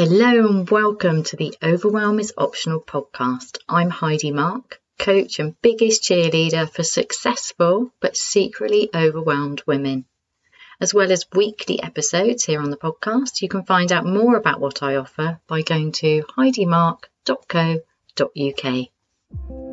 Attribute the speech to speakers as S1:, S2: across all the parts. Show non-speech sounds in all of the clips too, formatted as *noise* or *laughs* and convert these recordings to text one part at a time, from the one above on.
S1: Hello and welcome to the Overwhelm is Optional podcast. I'm Heidi Marke, coach and biggest cheerleader for successful but secretly overwhelmed women. As well as weekly episodes here on the podcast, you can find out more about what I offer by going to heidimarke.co.uk.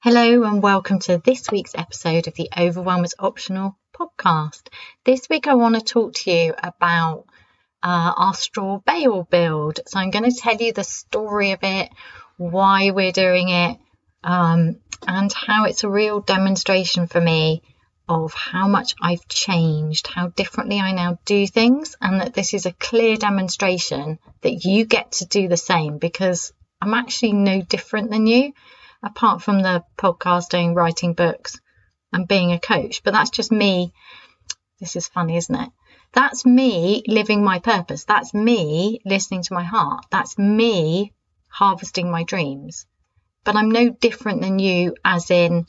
S1: Hello and welcome to this week's episode of the Overwhelm is Optional podcast. This week I want to talk to you about uh, our straw bale build. So I'm going to tell you the story of it, why we're doing it, um, and how it's a real demonstration for me of how much I've changed, how differently I now do things, and that this is a clear demonstration that you get to do the same because I'm actually no different than you apart from the podcasting, writing books, and being a coach. But that's just me. This is funny, isn't it? That's me living my purpose. That's me listening to my heart. That's me harvesting my dreams. But I'm no different than you, as in,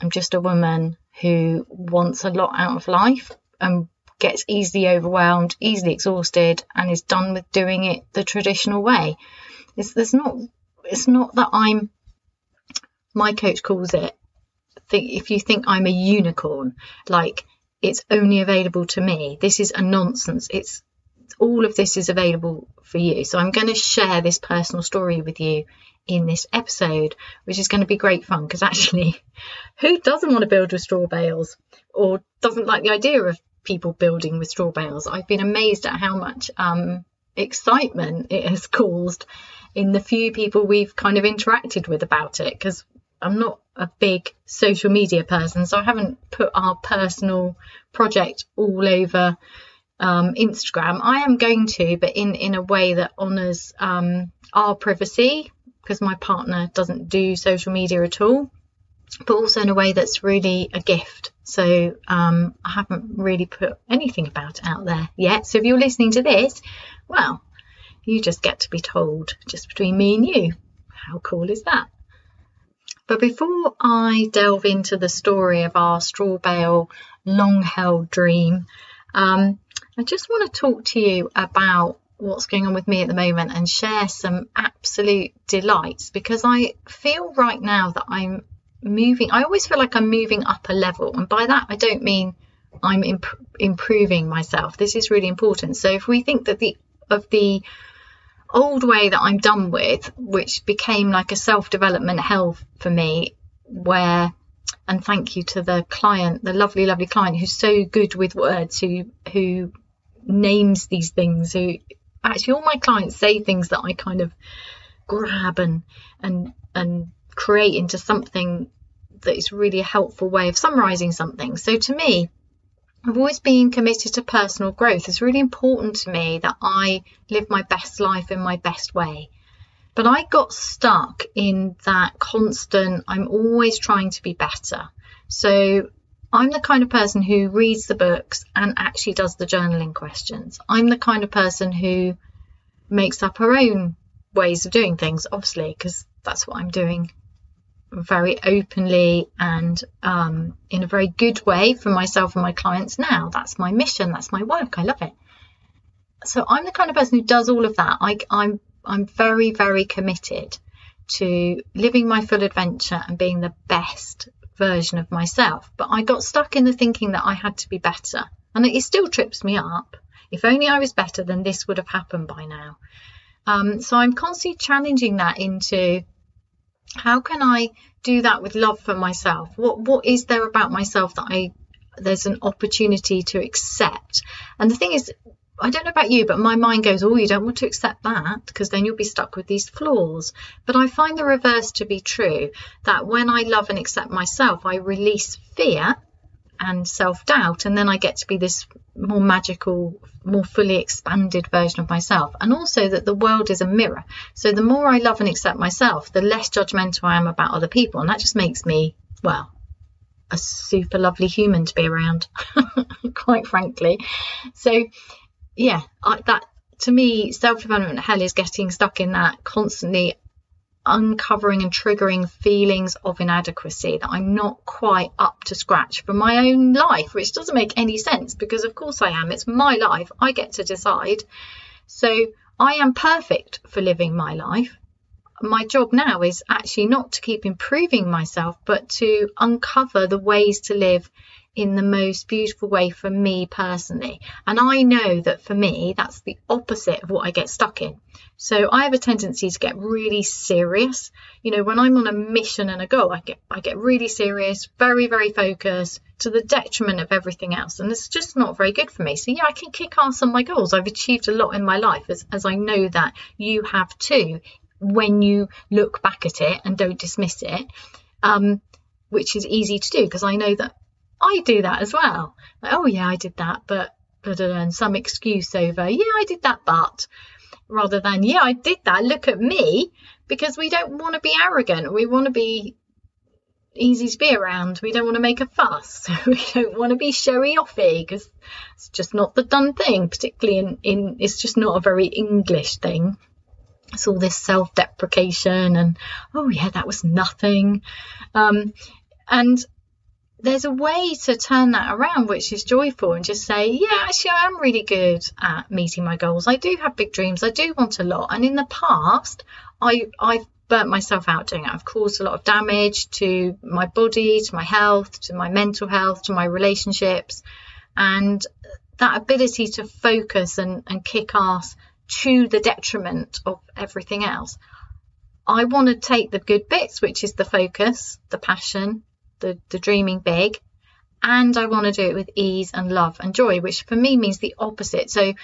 S1: I'm just a woman who wants a lot out of life and gets easily overwhelmed, easily exhausted, and is done with doing it the traditional way. It's, there's not, it's not that I'm my coach calls it if you think I'm a unicorn, like it's only available to me, this is a nonsense. It's all of this is available for you. So I'm going to share this personal story with you in this episode, which is going to be great fun because actually, *laughs* who doesn't want to build with straw bales or doesn't like the idea of people building with straw bales? I've been amazed at how much um, excitement it has *laughs* caused in the few people we've kind of interacted with about it because I'm not a big social media person, so I haven't put our personal project all over um, Instagram. I am going to, but in in a way that honours um, our privacy, because my partner doesn't do social media at all, but also in a way that's really a gift. So um, I haven't really put anything about it out there yet. So if you're listening to this, well, you just get to be told just between me and you. How cool is that? But before I delve into the story of our straw bale long held dream, um, I just want to talk to you about what's going on with me at the moment and share some absolute delights because I feel right now that I'm moving. I always feel like I'm moving up a level, and by that I don't mean I'm imp- improving myself. This is really important. So if we think that the of the old way that I'm done with, which became like a self development hell for me, where and thank you to the client, the lovely, lovely client who's so good with words, who who names these things, who actually all my clients say things that I kind of grab and and and create into something that is really a helpful way of summarizing something. So to me, I've always been committed to personal growth. It's really important to me that I live my best life in my best way. But I got stuck in that constant, I'm always trying to be better. So I'm the kind of person who reads the books and actually does the journaling questions. I'm the kind of person who makes up her own ways of doing things, obviously, because that's what I'm doing very openly and um, in a very good way for myself and my clients now. That's my mission. That's my work. I love it. So I'm the kind of person who does all of that. I, I'm I'm very very committed to living my full adventure and being the best version of myself. But I got stuck in the thinking that I had to be better, and it still trips me up. If only I was better, then this would have happened by now. Um, so I'm constantly challenging that into how can I do that with love for myself? What what is there about myself that I there's an opportunity to accept? And the thing is, I don't know about you, but my mind goes, oh, you don't want to accept that because then you'll be stuck with these flaws. But I find the reverse to be true that when I love and accept myself, I release fear and self doubt, and then I get to be this more magical, more fully expanded version of myself. And also that the world is a mirror. So the more I love and accept myself, the less judgmental I am about other people. And that just makes me, well, a super lovely human to be around, *laughs* quite frankly. So, yeah, I, that to me, self development hell is getting stuck in that constantly uncovering and triggering feelings of inadequacy that I'm not quite up to scratch for my own life, which doesn't make any sense because, of course, I am. It's my life. I get to decide. So I am perfect for living my life. My job now is actually not to keep improving myself, but to uncover the ways to live in the most beautiful way for me personally. And I know that for me, that's the opposite of what I get stuck in. So I have a tendency to get really serious. You know, when I'm on a mission and a goal, I get I get really serious, very, very focused to the detriment of everything else. And it's just not very good for me. So yeah, I can kick ass on my goals. I've achieved a lot in my life as, as I know that you have too when you look back at it and don't dismiss it. Um, which is easy to do because I know that I do that as well. Like, oh yeah, I did that, but but and some excuse over, yeah, I did that, but rather than yeah, I did that. Look at me, because we don't want to be arrogant. We want to be easy to be around. We don't want to make a fuss. *laughs* we don't want to be showy offy because it's just not the done thing. Particularly in in it's just not a very English thing. It's all this self-deprecation and oh yeah, that was nothing. Um, and there's a way to turn that around which is joyful and just say yeah actually i am really good at meeting my goals. I do have big dreams. I do want a lot. And in the past i i've burnt myself out doing it i've caused a lot of damage to my body to my health to my mental health to my relationships. And that ability to focus and, and kick ass to the detriment of everything else. I want to take the good bits which is the focus the passion the, the dreaming big, and I want to do it with ease and love and joy, which for me means the opposite. So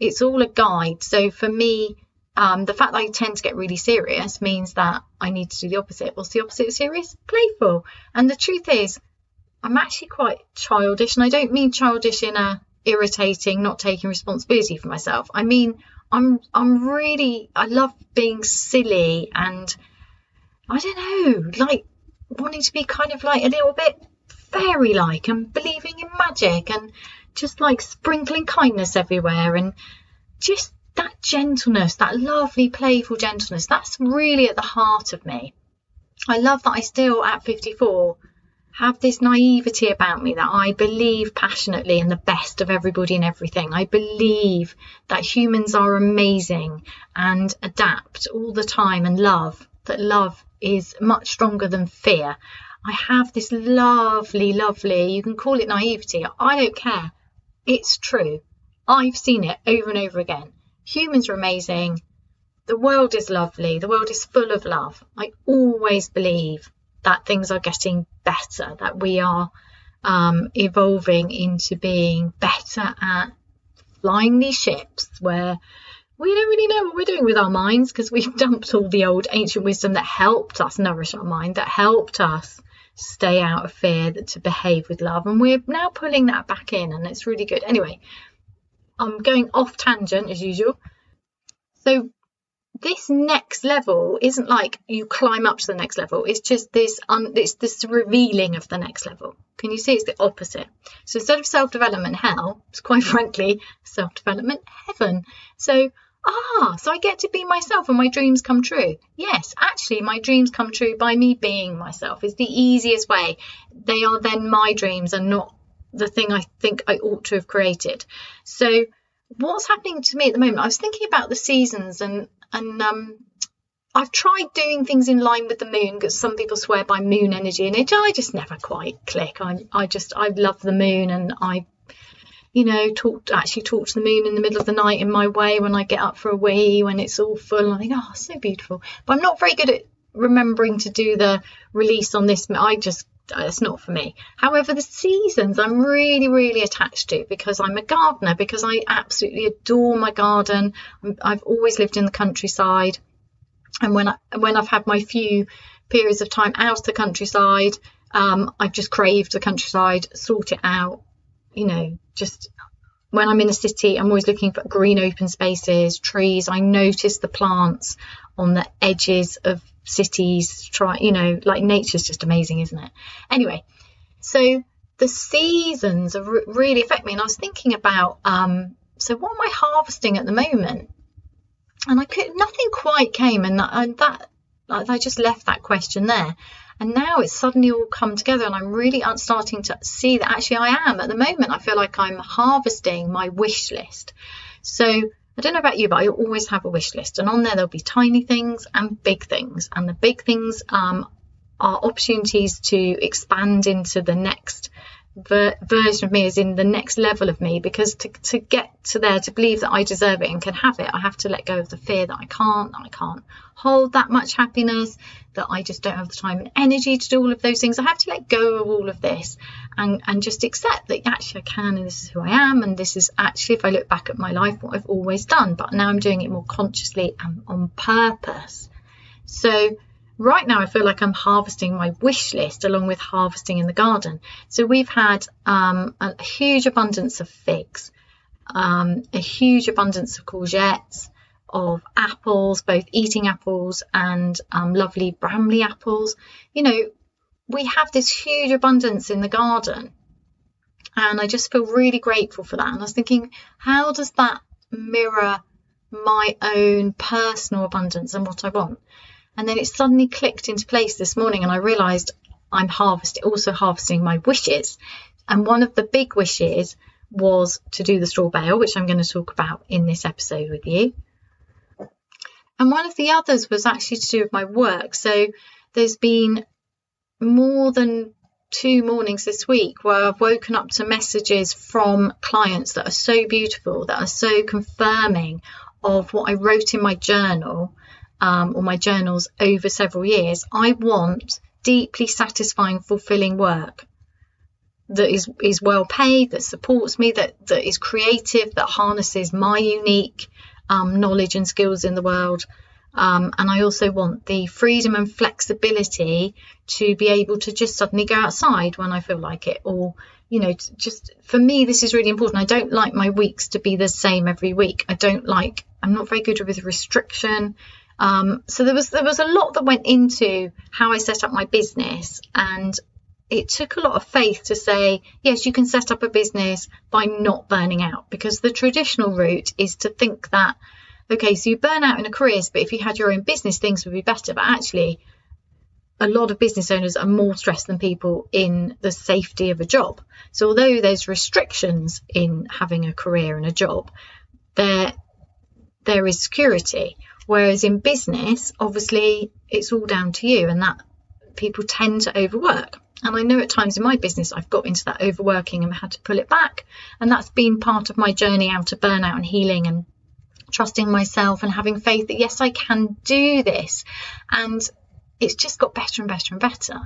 S1: it's all a guide. So for me, um, the fact that I tend to get really serious means that I need to do the opposite. What's the opposite of serious? Playful. And the truth is, I'm actually quite childish, and I don't mean childish in a irritating, not taking responsibility for myself. I mean, I'm I'm really I love being silly and I don't know, like wanting to be kind of like a little bit fairy like and believing in magic and just like sprinkling kindness everywhere and just that gentleness, that lovely, playful gentleness, that's really at the heart of me. I love that I still, at 54, have this naivety about me that I believe passionately in the best of everybody and everything. I believe that humans are amazing and adapt all the time and love, that love is much stronger than fear. I have this lovely, lovely, you can call it naivety. I don't care. It's true. I've seen it over and over again. Humans are amazing. The world is lovely. The world is full of love. I always believe that things are getting better, that we are um, evolving into being better at flying these ships where we don't really know what we're doing with our minds because we've *laughs* dumped all the old ancient wisdom that helped us nourish our mind, that helped us stay out of fear, that to behave with love. And we're now pulling that back in, and it's really good. Anyway, I'm going off tangent as usual. So, this next level isn't like you climb up to the next level. It's just this un, it's this revealing of the next level. Can you see it's the opposite? So instead of self-development hell, it's quite *laughs* frankly self-development heaven. So ah, so I get to be myself and my dreams come true. Yes, actually, my dreams come true by me being myself. Is the easiest way. They are then my dreams and not the thing I think I ought to have created. So, what's happening to me at the moment? I was thinking about the seasons and and um, I've tried doing things in line with the moon because some people swear by moon energy and it I just never quite click. I I just I love the moon and I you know, talk actually talk to the moon in the middle of the night in my way when I get up for a wee when it's all full. I think, oh, so beautiful. But I'm not very good at remembering to do the release on this. I just it's not for me. However, the seasons I'm really, really attached to because I'm a gardener, because I absolutely adore my garden. I've always lived in the countryside, and when I when I've had my few periods of time out of the countryside, um, I've just craved the countryside, sort it out, you know, just when I'm in a city, I'm always looking for green open spaces, trees. I notice the plants on the edges of cities. Try, you know, like nature's just amazing, isn't it? Anyway, so the seasons are really affect me. And I was thinking about, um, so what am I harvesting at the moment? And I could, nothing quite came, and and that I just left that question there. And now it's suddenly all come together, and I'm really starting to see that actually I am. At the moment, I feel like I'm harvesting my wish list. So I don't know about you, but I always have a wish list, and on there there'll be tiny things and big things. And the big things um, are opportunities to expand into the next ver- version of me is in the next level of me because to, to get to there to believe that I deserve it and can have it I have to let go of the fear that I can't that I can't hold that much happiness that I just don't have the time and energy to do all of those things. I have to let go of all of this and and just accept that actually I can and this is who I am and this is actually if I look back at my life what I've always done but now I'm doing it more consciously and on purpose. So right now I feel like I'm harvesting my wish list along with harvesting in the garden. So we've had um, a huge abundance of figs, um, a huge abundance of courgettes, of apples, both eating apples and um, lovely Bramley apples. You know, we have this huge abundance in the garden. And I just feel really grateful for that. And I was thinking, how does that mirror my own personal abundance and what I want? And then it suddenly clicked into place this morning, and I realized I'm harvesting, also harvesting my wishes. And one of the big wishes was to do the straw bale, which I'm going to talk about in this episode with you. And one of the others was actually to do with my work. So there's been more than two mornings this week where I've woken up to messages from clients that are so beautiful, that are so confirming of what I wrote in my journal um, or my journals over several years, I want deeply satisfying, fulfilling work that is is well paid, that supports me, that that is creative, that harnesses my unique um, knowledge and skills in the world. Um, and I also want the freedom and flexibility to be able to just suddenly go outside when I feel like it, or you know, just for me, this is really important. I don't like my weeks to be the same every week. I don't like. I'm not very good with restriction. Um, so there was there was a lot that went into how I set up my business, and it took a lot of faith to say yes, you can set up a business by not burning out because the traditional route is to think that okay, so you burn out in a career, but if you had your own business, things would be better. But actually, a lot of business owners are more stressed than people in the safety of a job. So although there's restrictions in having a career and a job, there there is security. Whereas in business, obviously, it's all down to you, and that people tend to overwork. And I know at times in my business, I've got into that overworking and had to pull it back. And that's been part of my journey out of burnout and healing and trusting myself and having faith that, yes, I can do this. And it's just got better and better and better.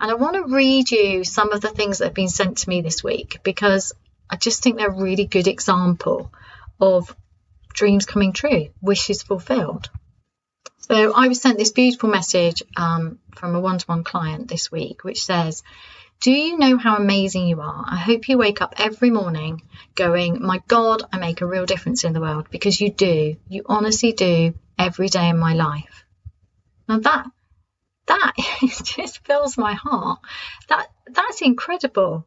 S1: And I want to read you some of the things that have been sent to me this week because I just think they're a really good example of dreams coming true, wishes fulfilled. So I was sent this beautiful message um, from a one to one client this week, which says, Do you know how amazing you are? I hope you wake up every morning going, My God, I make a real difference in the world because you do. You honestly do every day in my life. Now that that *laughs* just fills my heart. That that's incredible.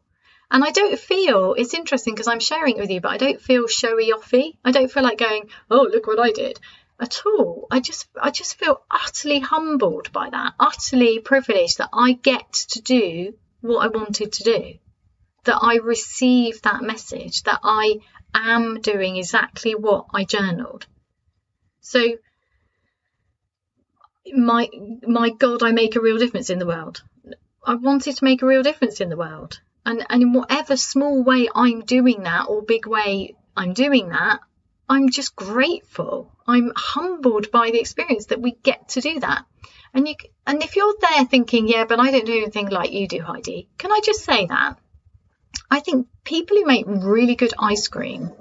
S1: And I don't feel it's interesting because I'm sharing it with you, but I don't feel showy offy. I don't feel like going, oh, look what I did at all. I just I just feel utterly humbled by that, utterly privileged that I get to do what I wanted to do. That I receive that message, that I am doing exactly what I journaled. So my my God, I make a real difference in the world. I wanted to make a real difference in the world and and in whatever small way I'm doing that or big way I'm doing that, I'm just grateful. I'm humbled by the experience that we get to do that. And you and if you're there thinking, yeah, but I don't do anything like you do, Heidi, can I just say that? I think people who make really good ice cream,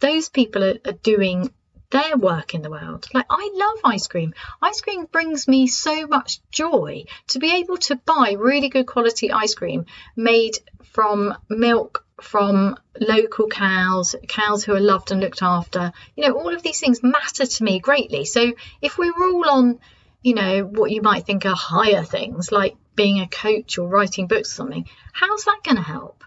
S1: those people are, are doing their work in the world. Like, I love ice cream. Ice cream brings me so much joy to be able to buy really good quality ice cream made from milk from local cows, cows who are loved and looked after. You know, all of these things matter to me greatly. So if we were all on, you know, what you might think are higher things like being a coach or writing books or something, how's that going to help?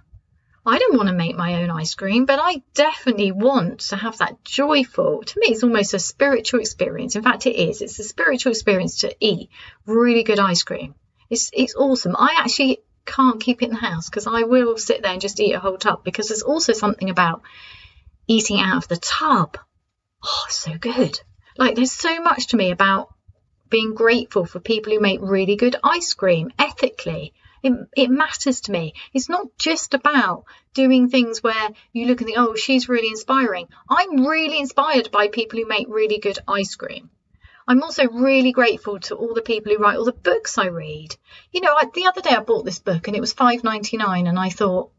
S1: I don't want to make my own ice cream, but I definitely want to have that joyful, to me, it's almost a spiritual experience. In fact, it is. It's a spiritual experience to eat really good ice cream. It's, it's awesome. I actually can't keep it in the house because I will sit there and just eat a whole tub because there's also something about eating out of the tub. Oh, so good. Like, there's so much to me about being grateful for people who make really good ice cream ethically it, it matters to me. It's not just about doing things where you look and think, oh, she's really inspiring. I'm really inspired by people who make really good ice cream. I'm also really grateful to all the people who write all the books I read. You know, I, the other day I bought this book and it was five ninety nine, and I thought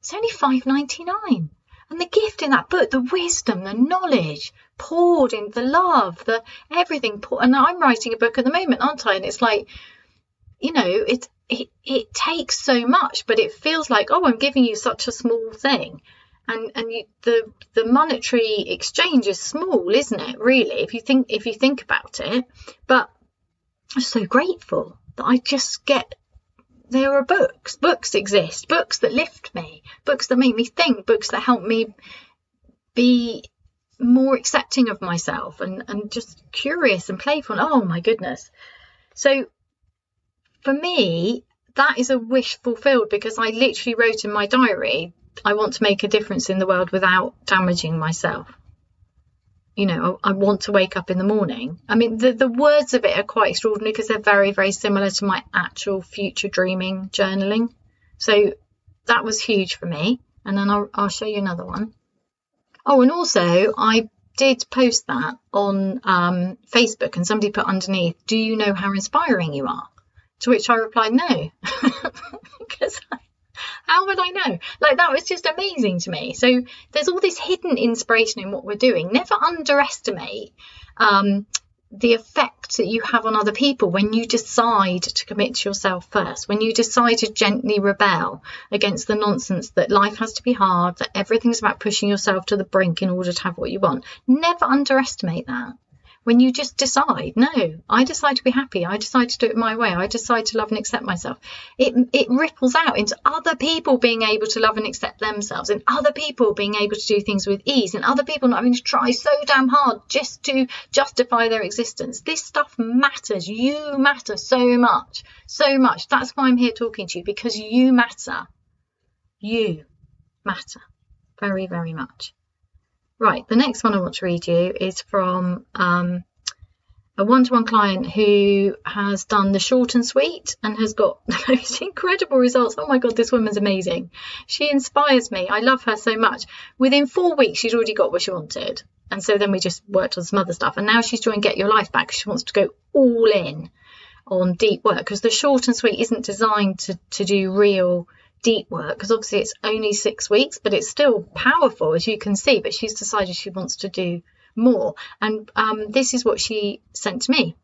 S1: it's only five ninety nine. And the gift in that book, the wisdom, the knowledge poured in, the love, the everything. Poured, and I'm writing a book at the moment, aren't I? And it's like, you know, it's it, it takes so much, but it feels like, oh, I'm giving you such a small thing. And and you, the the monetary exchange is small, isn't it? Really, if you think if you think about it. But I'm so grateful that I just get there are books. Books exist. Books that lift me. Books that make me think. Books that help me be more accepting of myself and, and just curious and playful. Oh my goodness. So for me, that is a wish fulfilled because I literally wrote in my diary, I want to make a difference in the world without damaging myself. You know, I want to wake up in the morning. I mean, the, the words of it are quite extraordinary because they're very, very similar to my actual future dreaming journaling. So that was huge for me. And then I'll, I'll show you another one. Oh, and also I did post that on um, Facebook and somebody put underneath, Do you know how inspiring you are? To which I replied, no, *laughs* because how would I know? Like that was just amazing to me. So there's all this hidden inspiration in what we're doing. Never underestimate um, the effect that you have on other people when you decide to commit to yourself first, when you decide to gently rebel against the nonsense that life has to be hard, that everything's about pushing yourself to the brink in order to have what you want. Never underestimate that when you just decide, no, I decide to be happy. I decide to do it my way. I decide to love and accept myself. It, it ripples out into other people being able to love and accept themselves and other people being able to do things with ease and other people not having to try so damn hard just to justify their existence. This stuff matters. You matter so much, so much. That's why I'm here talking to you because you matter. You matter very, very much. Right, the next one I want to read you is from um, a one to one client who has done the short and sweet and has got *laughs* those incredible results. Oh my God, this woman's amazing. She inspires me. I love her so much. Within four weeks, she'd already got what she wanted. And so then we just worked on some other stuff. And now she's joined Get Your Life Back. She wants to go all in on deep work because the short and sweet isn't designed to, to do real deep work because obviously it's only six weeks, but it's still powerful as you can see. But she's decided she wants to do more, and um, this is what she sent to me.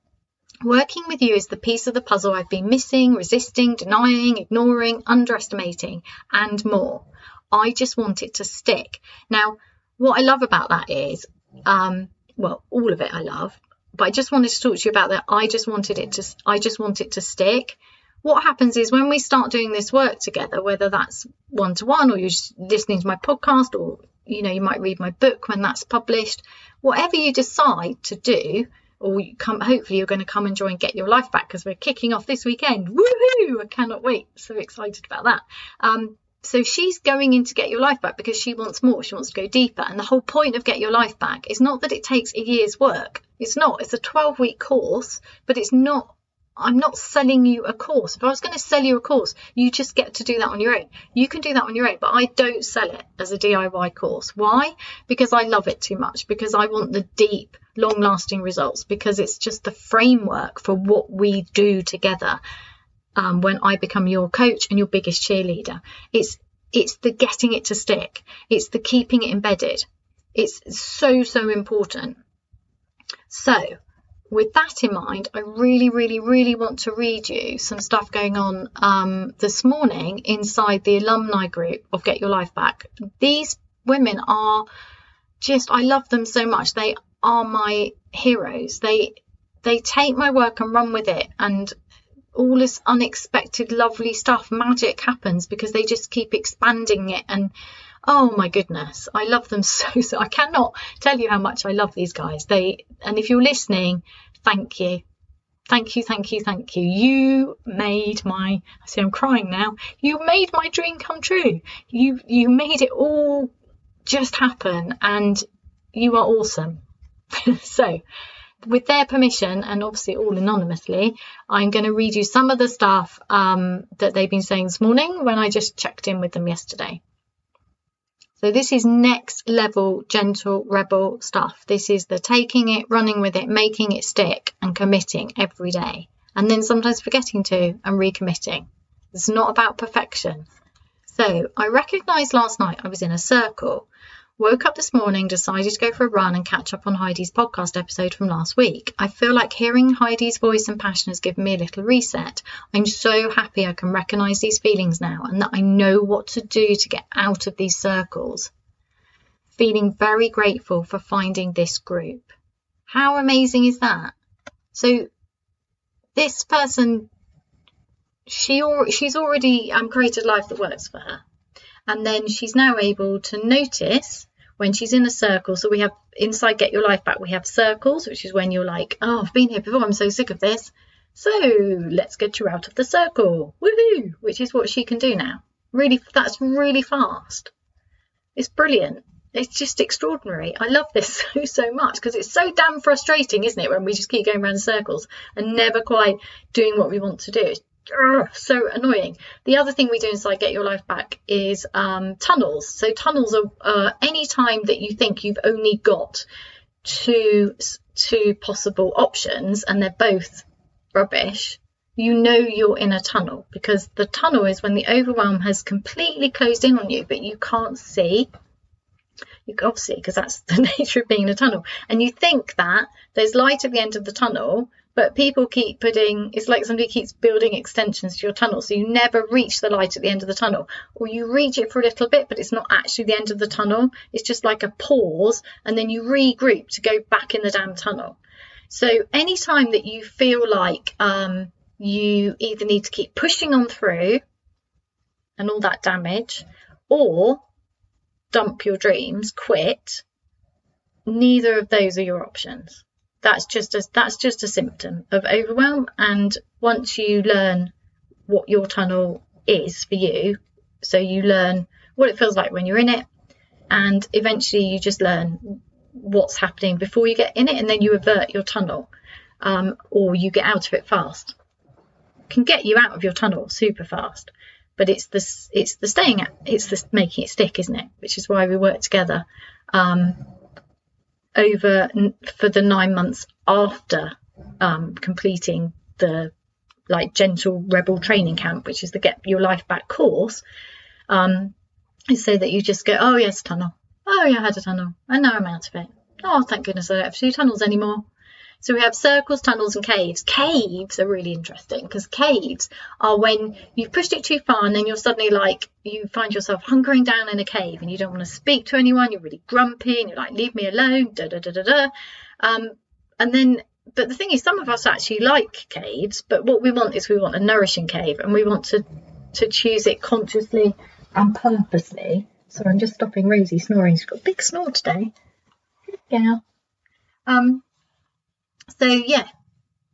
S1: Working with you is the piece of the puzzle I've been missing, resisting, denying, ignoring, underestimating, and more. I just want it to stick. Now, what I love about that is, um, well, all of it I love, but I just wanted to talk to you about that. I just wanted it to, I just want it to stick what happens is when we start doing this work together, whether that's one to one or you're listening to my podcast or you know you might read my book when that's published, whatever you decide to do, or you come hopefully you're going to come and join Get Your Life Back because we're kicking off this weekend. Woohoo! I cannot wait. So excited about that. Um, so she's going in to get your life back because she wants more. She wants to go deeper. And the whole point of Get Your Life Back is not that it takes a year's work. It's not. It's a 12 week course, but it's not I'm not selling you a course. If I was going to sell you a course, you just get to do that on your own. You can do that on your own, but I don't sell it as a DIY course. Why? Because I love it too much, because I want the deep, long lasting results, because it's just the framework for what we do together um, when I become your coach and your biggest cheerleader. It's it's the getting it to stick. It's the keeping it embedded. It's so, so important. So with that in mind, I really, really, really want to read you some stuff going on um, this morning inside the alumni group of Get Your Life Back. These women are just, I love them so much. They are my heroes. They they take my work and run with it and all this unexpected, lovely stuff, magic happens because they just keep expanding it. And oh my goodness, I love them *laughs* so, so. I cannot tell you how much I love these guys. They, and if you're listening, thank you. Thank you, thank you, thank you. You made my, I see I'm crying now. You made my dream come true. You, you made it all just happen and you are awesome. *laughs* so, with their permission, and obviously all anonymously, I'm going to read you some of the stuff um, that they've been saying this morning when I just checked in with them yesterday. So this is next level gentle rebel stuff. This is the taking it, running with it, making it stick and committing every day. And then sometimes forgetting to and recommitting. It's not about perfection. So I recognized last night I was in a circle Woke up this morning, decided to go for a run and catch up on Heidi's podcast episode from last week. I feel like hearing Heidi's voice and passion has given me a little reset. I'm so happy I can recognize these feelings now and that I know what to do to get out of these circles. Feeling very grateful for finding this group. How amazing is that? So, this person, she she's already um, created a life that works for her and then she's now able to notice when she's in a circle. So we have inside Get Your Life Back, we have circles, which is when you're like, oh, I've been here before, I'm so sick of this. So let's get you out of the circle. Woohoo! Which is what she can do now. Really, that's really fast. It's brilliant. It's just extraordinary. I love this *laughs* so, so much because it's so damn frustrating, isn't it, when we just keep going around circles and never quite doing what we want to do. It's so annoying. The other thing we do inside Get Your Life Back is um, tunnels. So tunnels are uh, any time that you think you've only got two two possible options and they're both rubbish. You know you're in a tunnel because the tunnel is when the overwhelm has completely closed in on you, but you can't see. You can't see because that's *laughs* the nature of being in a tunnel. And you think that there's light at the end of the tunnel, but people keep putting it's like somebody keeps building extensions to your tunnel so you never reach the light at the end of the tunnel. Or you reach it for a little bit but it's not actually the end of the tunnel. It's just like a pause and then you regroup to go back in the damn tunnel. So anytime that you feel like um, you either need to keep pushing on through and all that damage or dump your dreams quit neither of those are your options that's just a that's just a symptom of overwhelm. And once you learn what your tunnel is for you so you learn what it feels like when you're in it and eventually you just learn what's happening before you get in it and then you avert your tunnel um, or you get out of it fast. Can get you out of your tunnel super fast but it's the it's the staying at it's the making it stick isn't it? Which is why we work together um, over for the nine months after um, completing the like gentle rebel training camp, which is the Get Your Life Back course, um, is so that you just go, oh yes, tunnel. Oh yeah, I had a tunnel, and now I'm out of it. Oh, thank goodness I don't have to do tunnels anymore. So we have circles, tunnels, and caves. Caves are really interesting because caves are when you've pushed it too far and then you're suddenly like, you find yourself hunkering down in a cave and you don't want to speak to anyone. You're really grumpy and you're like, leave me alone, da da da da da. Um, and then, but the thing is, some of us actually like caves, but what we want is we want a nourishing cave and we want to, to choose it consciously and purposely. So I'm just stopping Rosie snoring. She's got a big snore today. Good. Um, so yeah,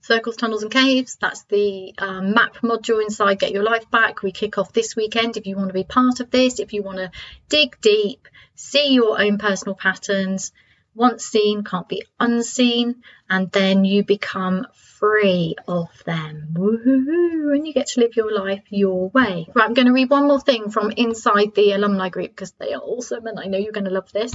S1: circles, tunnels and caves. That's the um, map module inside Get Your Life Back. We kick off this weekend if you want to be part of this, if you want to dig deep, see your own personal patterns. Once seen, can't be unseen, and then you become free of them. Woohoo! And you get to live your life your way. Right, I'm going to read one more thing from inside the alumni group because they are awesome and I know you're going to love this.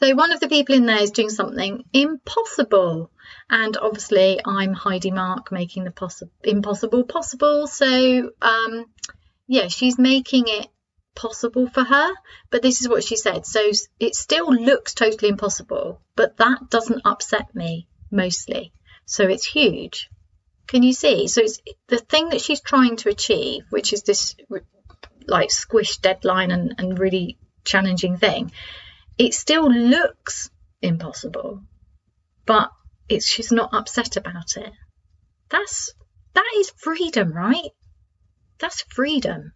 S1: So one of the people in there is doing something impossible. And obviously I'm Heidi Marke making the possi- impossible possible. So um, yeah, she's making it possible for her. But this is what she said. So it still looks totally impossible, but that doesn't upset me mostly. So it's huge. Can you see? So it's the thing that she's trying to achieve, which is this like squish deadline and, and really challenging thing it still looks impossible, but it's she's not upset about it. That's That is freedom, right? That's freedom.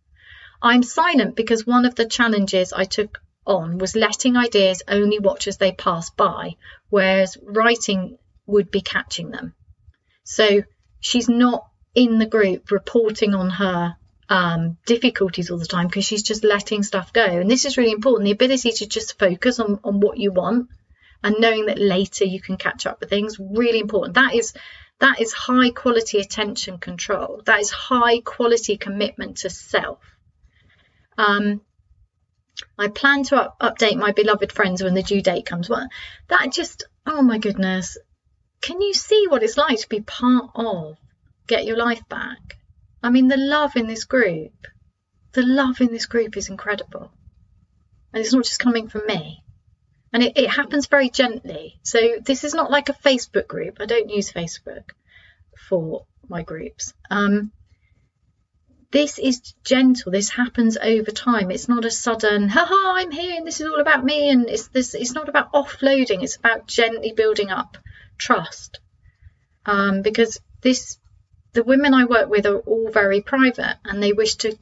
S1: I'm silent because one of the challenges I took on was letting ideas only watch as they pass by, whereas writing would be catching them. So she's not in the group reporting on her um, difficulties all the time because she's just letting stuff go. And this is really important the ability to just focus on, on what you want and knowing that later you can catch up with things really important that is that is high quality attention control that is high quality commitment to self um, I plan to up- update my beloved friends when the due date comes. Well, that just, oh my goodness. Can you see what it's like to be part of Get Your Life Back? I mean, the love in this group, the love in this group is incredible. And it's not just coming from me. And it, it happens very gently. So this is not like a Facebook group. I don't use Facebook for my groups. Um, this is gentle this happens over time it's not a sudden haha i'm here and this is all about me and it's this it's not about offloading it's about gently building up trust um, because this the women i work with are all very private and they wish to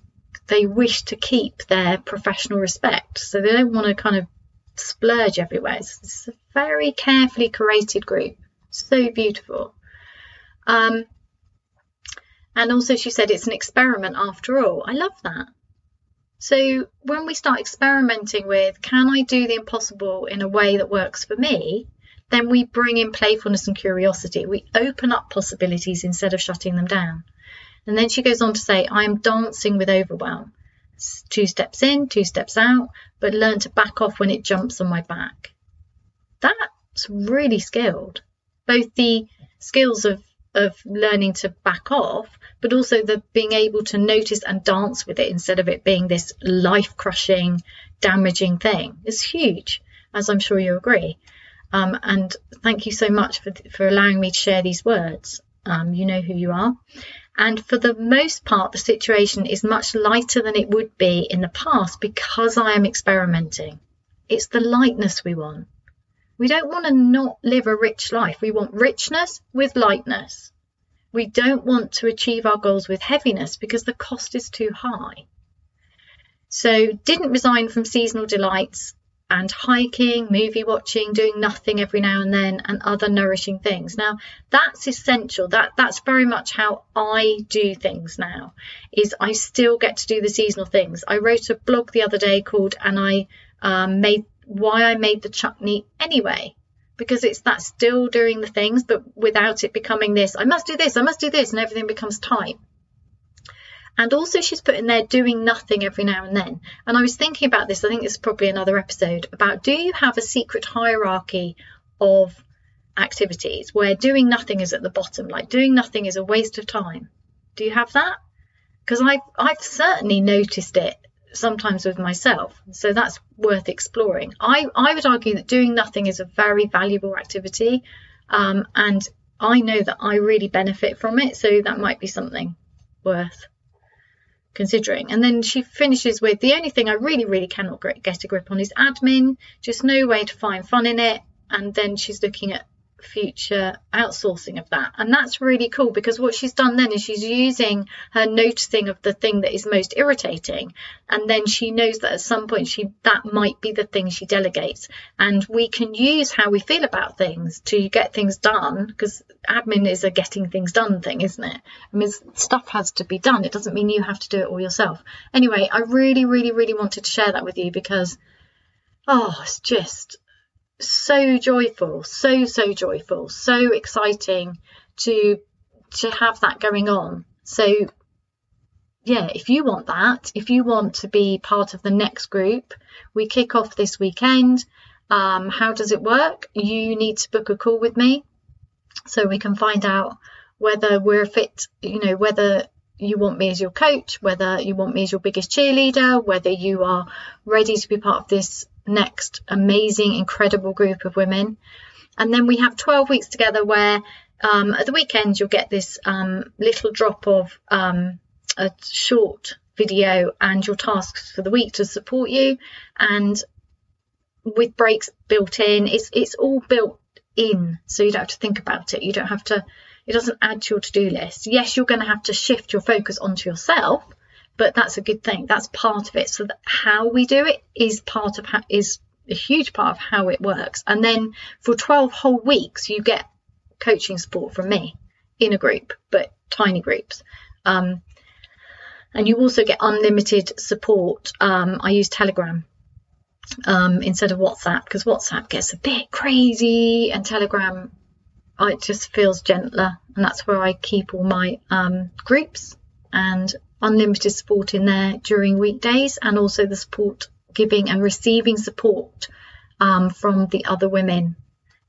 S1: they wish to keep their professional respect so they don't want to kind of splurge everywhere it's, it's a very carefully curated group so beautiful um, and also, she said it's an experiment after all. I love that. So, when we start experimenting with, can I do the impossible in a way that works for me? Then we bring in playfulness and curiosity. We open up possibilities instead of shutting them down. And then she goes on to say, I am dancing with overwhelm. Two steps in, two steps out, but learn to back off when it jumps on my back. That's really skilled. Both the skills of, of learning to back off, but also the being able to notice and dance with it instead of it being this life crushing, damaging thing is huge, as I'm sure you agree. Um, and thank you so much for, for allowing me to share these words. Um, you know who you are. And for the most part, the situation is much lighter than it would be in the past because I am experimenting. It's the lightness we want. We don't want to not live a rich life. We want richness with lightness. We don't want to achieve our goals with heaviness because the cost is too high. So, didn't resign from seasonal delights and hiking, movie watching, doing nothing every now and then, and other nourishing things. Now, that's essential. That that's very much how I do things now. Is I still get to do the seasonal things. I wrote a blog the other day called "And I um, made why I made the chutney anyway." because it's that still doing the things, but without it becoming this, I must do this, I must do this, and everything becomes tight. And also, she's put in there doing nothing every now and then. And I was thinking about this, I think it's probably another episode about do you have a secret hierarchy of activities where doing nothing is at the bottom, like doing nothing is a waste of time? Do you have that? Because I've, I've certainly noticed it sometimes with myself. So that's worth exploring. I, I would argue that doing nothing is a very valuable activity. Um, and I know that I really benefit from it. So that might be something worth considering. And then she finishes with the only thing I really, really cannot get a grip on is admin, just no way to find fun in it. And then she's looking at future outsourcing of that. And that's really cool because what she's done then is she's using her noticing of the thing that is most irritating. And then she knows that at some point she that might be the thing she delegates. And we can use how we feel about things to get things done because admin is a getting things done thing, isn't it? I mean stuff has to be done. It doesn't mean you have to do it all yourself. Anyway, I really, really, really wanted to share that with you because oh, it's just so joyful, so so joyful, so exciting to to have that going on. So yeah, if you want that, if you want to be part of the next group, we kick off this weekend. Um, how does it work? You need to book a call with me so we can find out whether we're fit, you know, whether you want me as your coach, whether you want me as your biggest cheerleader, whether you are ready to be part of this next amazing, incredible group of women. And then we have 12 weeks together where um, at the weekend you'll get this um, little drop of um, a short video and your tasks for the week to support you. And with breaks built in, it's it's all built in, so you don't have to think about it. You don't have to It doesn't add to your to do list. Yes, you're going to have to shift your focus onto yourself, but that's a good thing. That's part of it. So how we do it is part of how, is a huge part of how it works. And then for 12 whole weeks, you get coaching support from me in a group, but tiny groups. Um, and you also get unlimited support. Um, I use Telegram um, instead of WhatsApp because WhatsApp gets a bit crazy and Telegram it just feels gentler and that's where I keep all my um, groups and unlimited support in there during weekdays and also the support giving and receiving support um, from the other women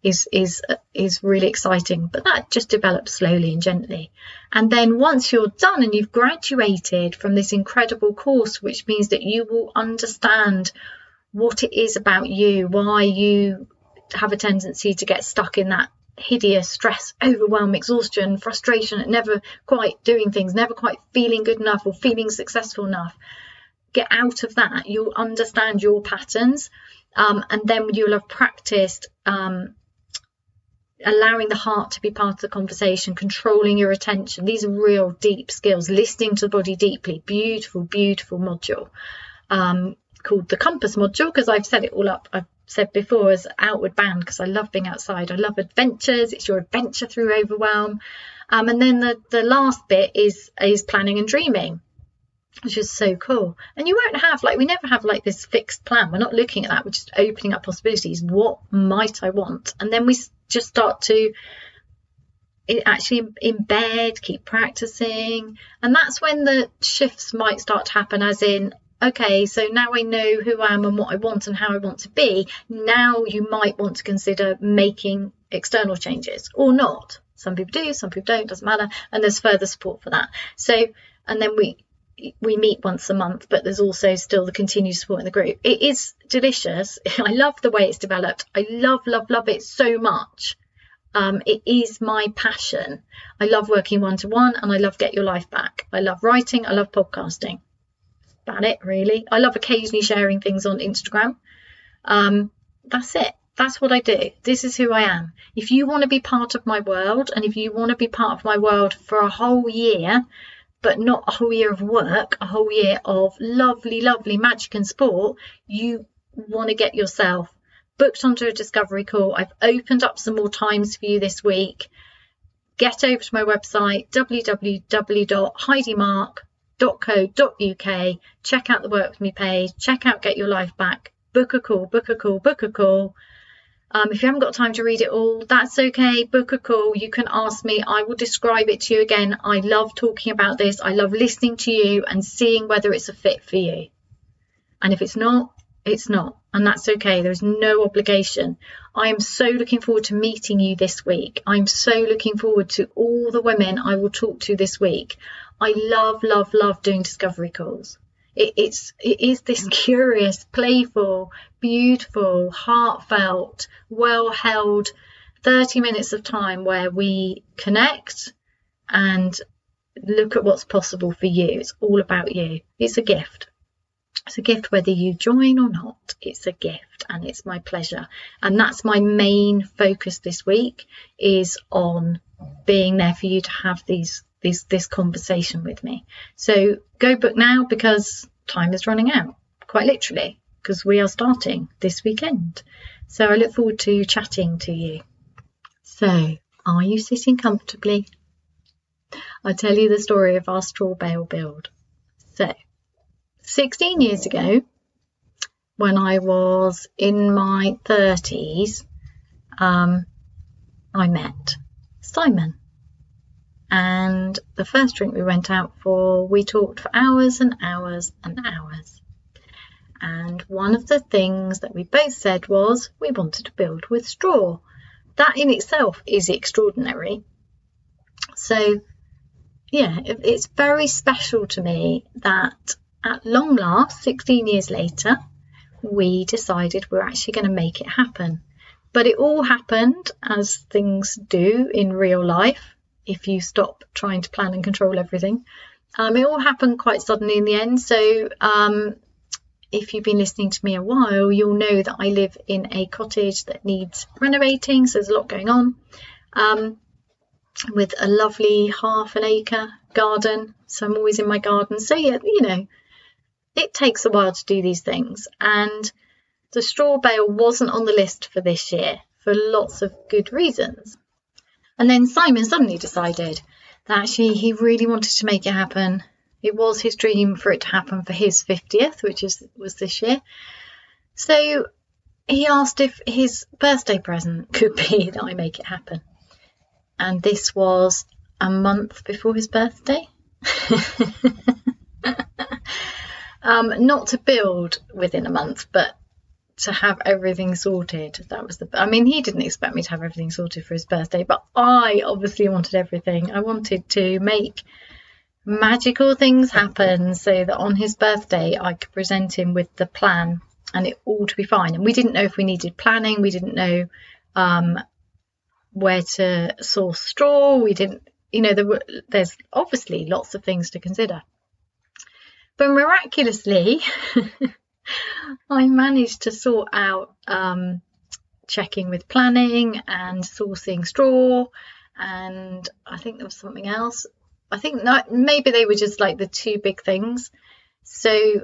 S1: is is is really exciting but that just develops slowly and gently. And then once you're done and you've graduated from this incredible course which means that you will understand what it is about you why you have a tendency to get stuck in that hideous stress overwhelm exhaustion frustration at never quite doing things never quite feeling good enough or feeling successful enough get out of that you'll understand your patterns um, and then you'll have practiced um, allowing the heart to be part of the conversation, controlling your attention. These are real deep skills. Listening to the body deeply. Beautiful, beautiful module um, called the Compass module because I've set it all up. I've said before as outward bound because I love being outside. I love adventures. It's your adventure through overwhelm. Um, and then the, the last bit is is planning and dreaming which is so cool. And you won't have like we never have like this fixed plan. We're not looking at that. We're just opening up possibilities. What might I want? And then we just start to actually embed, keep practicing, and that's when the shifts might start to happen. As in, okay, so now I know who I am and what I want and how I want to be. Now you might want to consider making external changes or not. Some people do, some people don't, doesn't matter. And there's further support for that. So, and then we we meet once a month, but there's also still the continued support in the group. It is delicious. *laughs* I love the way it's developed. I love, love, love it so much. Um, it is my passion. I love working one to one and I love Get Your Life Back. I love writing. I love podcasting. About it, really. I love occasionally sharing things on Instagram. Um, that's it. That's what I do. This is who I am. If you want to be part of my world and if you want to be part of my world for a whole year, but not a whole year of work, a whole year of lovely, lovely magic and sport, you want to get yourself booked onto a discovery call. I've opened up some more times for you this week. Get over to my website, www.heidimarke.co.uk. Check out the Work With Me page, check out Get Your Life Back, book a call, book a call, book a call. Um, if you haven't got time to read it all, that's okay. Book a call. You can ask me. I will describe it to you again. I love talking about this. I love listening to you and seeing whether it's a fit for you. And if it's not, it's not. And that's okay. There's no obligation. I am so looking forward to meeting you this week. I'm so looking forward to all the women I will talk to this week. I love, love, love doing discovery calls. It, it's it is this *laughs* curious, playful, beautiful, heartfelt, well held 30 minutes of time where we connect and look at what's possible for you. It's all about you. It's a gift. It's a gift whether you join or not. It's a gift and it's my pleasure. And that's my main focus this week is on being there for you to have these this this conversation with me. So go book now because time is running out, quite literally, because we are starting this weekend. So I look forward to chatting to you. So, are you sitting comfortably? I'll tell you the story of our straw bale build. So, 16 years ago, when I was in my 30s, um, I met Simon. And the first drink we went out for, we talked for hours and hours and hours. And one of the things that we both said was we wanted to build with straw. That in itself is extraordinary. So, yeah, it's very special to me that at long last, 16 years later, we decided we're actually going to make it happen. But it all happened as things do in real life if you stop trying to plan and control everything. Um, it all happened quite suddenly in the end. So, um, if you've been listening to me a while, you'll know that I live in a cottage that needs renovating. So, there's a lot going on. Um, with a lovely half an acre garden. So I'm always in my garden. So yeah, you know, it takes a while to do these things. And the straw bale wasn't on the list for this year for lots of good reasons. And then Simon suddenly decided that actually he really wanted to make it happen. It was his dream for it to happen for his 50th, which is was this year. So he asked if his birthday present *laughs* could be that I make it happen. And this was a month before his birthday. *laughs* um, not to build within a month, but to have everything sorted. That was the. I mean, he didn't expect me to have everything sorted for his birthday, but I obviously wanted everything. I wanted to make magical things happen so that on his birthday I could present him with the plan and it all to be fine. And we didn't know if we needed planning. We didn't know um, where to source straw. We didn't, you know, there were, there's obviously lots of things to consider. But miraculously, *laughs* I managed to sort out um, checking with planning and sourcing straw, and I think there was something else. I think not, maybe they were just like the two big things. So,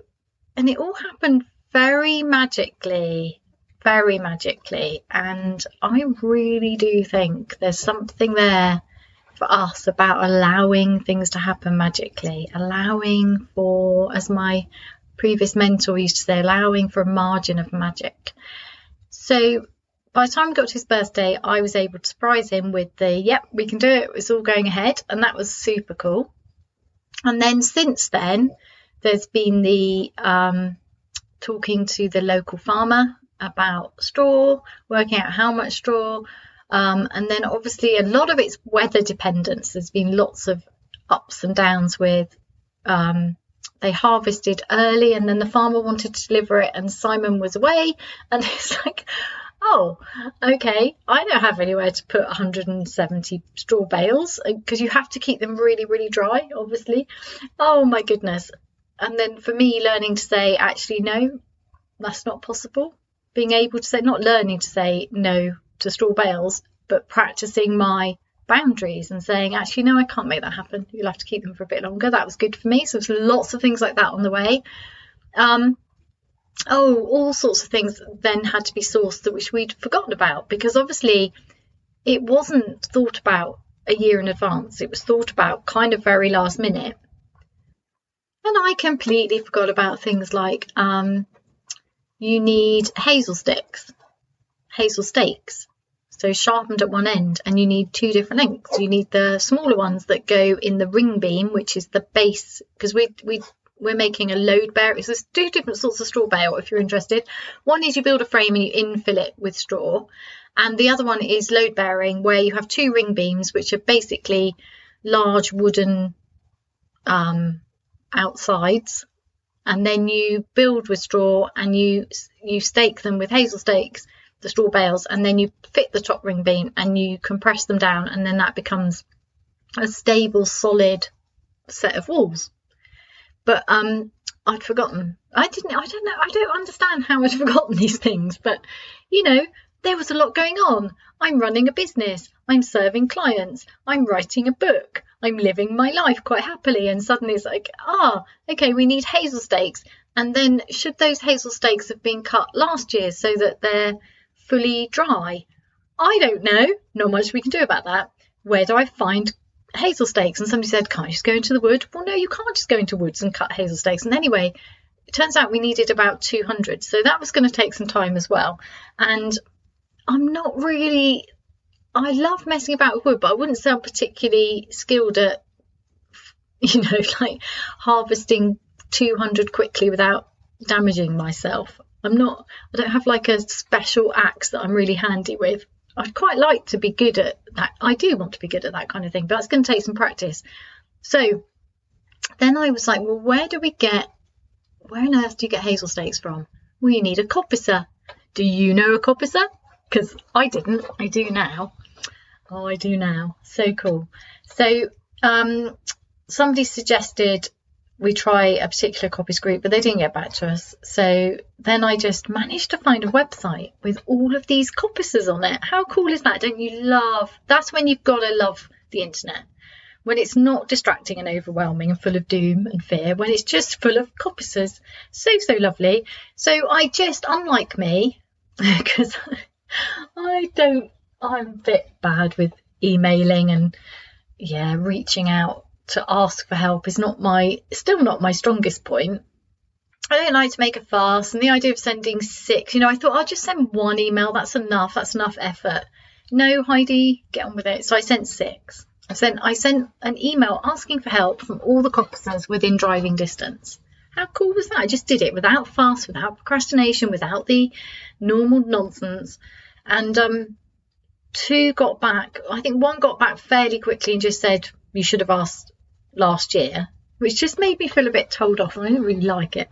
S1: and it all happened very magically, very magically. And I really do think there's something there for us about allowing things to happen magically, allowing for, as my previous mentor used to say, allowing for a margin of magic. So by the time we got to his birthday, I was able to surprise him with the, yep, we can do it, it's all going ahead. And that was super cool. And then since then, there's been the um, talking to the local farmer about straw, working out how much straw. Um, and then obviously a lot of it's weather dependence. There's been lots of ups and downs with um, they harvested early and then the farmer wanted to deliver it and Simon was away. And *laughs* it's like oh okay. I don't have anywhere to put 170 straw bales because uh, you have to keep them really really dry obviously. Oh my goodness. And then for me learning to say actually no that's not possible. Being able to say not learning to say no to straw bales but practicing my boundaries and saying, actually, no, I can't make that happen. You'll have to keep them for a bit longer. That was good for me. So there's lots of things like that on the way. Um, oh, all sorts of things then had to be sourced that which we'd forgotten about because obviously it wasn't thought about a year in advance. It was thought about kind of very last minute. And I completely forgot about things like um, you need hazel sticks, hazel stakes. So sharpened at one end and you need two different lengths. You need the smaller ones that go in the ring beam which is the base because we we we're making a load bearer so there's two different sorts of straw bale if you're interested. One is you build a frame and you infill it with straw and the other one is load bearing where you have two ring beams which are basically large wooden um, outsides and then you build with straw and you you stake them with hazel stakes the straw bales and then you fit the top ring beam and you compress them down and then that becomes a stable solid set of walls. But um I'd forgotten. I didn't I don't know I don't understand how I'd *laughs* forgotten these things but you know there was a lot going on. I'm running a business. I'm serving clients. I'm writing a book. I'm living my life quite happily and suddenly it's like ah okay we need hazel stakes. And then should those hazel stakes have been cut last year so that they're fully dry? I don't know. Not much we can do about that. Where do I find hazel stakes? And somebody said, Can't you just go into the wood? Well, no, you can't just go into woods and cut hazel stakes. And anyway, it turns out we needed about 200. So that was going to take some time as well. And I'm not really, I love messing about with wood, but I wouldn't say I'm particularly skilled at, *laughs* you know, like harvesting 200 quickly without damaging myself. I'm not, I don't have like a special axe that I'm really handy with. I'd quite like to be good at that. I do want to be good at that kind of thing, but it's going to take some practice. So then I was like, well, where do we get, where on earth do you get hazel stakes from? Well, you need a coppicer. Do you know a coppicer? Because I didn't. I do now. Oh, I do now. So cool. So um, somebody suggested we try a particular coppice group, but they didn't get back to us. So then I just managed to find a website with all of these coppicers on it. How cool is that? Don't you love? That's when you've got to love the internet when it's not distracting and overwhelming and full of doom and fear, when it's just full of coppicers. So, so lovely. So I just, unlike me, *laughs* because I don't, I'm a bit bad with emailing and, yeah, reaching out to ask for help is not my, still not my strongest point. I don't like to make a fuss, and the idea of sending six, you know, I thought I'll just send one email. That's enough. That's enough effort. No, Heidi, get on with it. So I sent six. I sent I sent an email asking for help from all the coppicers within driving distance. How cool was that? I just did it without fuss, without procrastination, without the normal nonsense. And um, two got back. I think one got back fairly quickly and just said, "You should have asked last year," which just made me feel a bit told off, and I didn't really like it.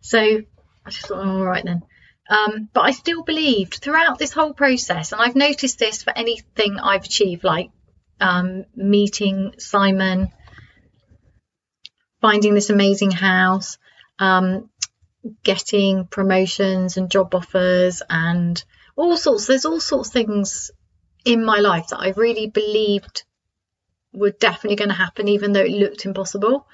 S1: So I just thought, oh, all right then. Um, but I still believed throughout this whole process, and I've noticed this for anything I've achieved, like um, meeting Simon, finding this amazing house, um, getting promotions and job offers, and all sorts. There's all sorts of things in my life that I really believed were definitely going to happen, even though it looked impossible.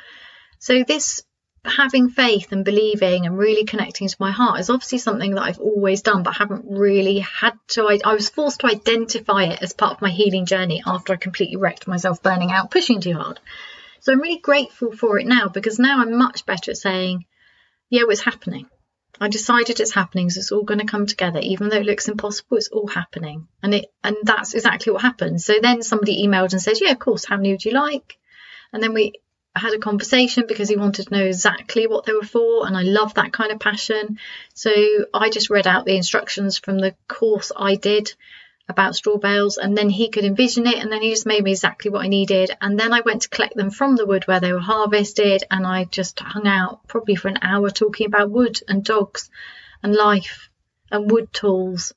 S1: So this having faith and believing and really connecting to my heart is obviously something that I've always done, but haven't really had to. I, I, was forced to identify it as part of my healing journey after I completely wrecked myself, burning out, pushing too hard. So I'm really grateful for it now because now I'm much better at saying, yeah, it's happening. I decided it's happening, so it's all going to come together. Even though it looks impossible, it's all happening, and it and that's exactly what happened. So then somebody emailed and said, "Yeah, of course. How many would you like?" And then we had a conversation because he wanted to know exactly what they were for, and I love that kind of passion. So I just read out the instructions from the course I did about straw bales, and then he could envision it, and then he just made me exactly what I needed. And then I went to collect them from the wood where they were harvested, and I just hung out probably for an hour talking about wood and dogs and life and wood tools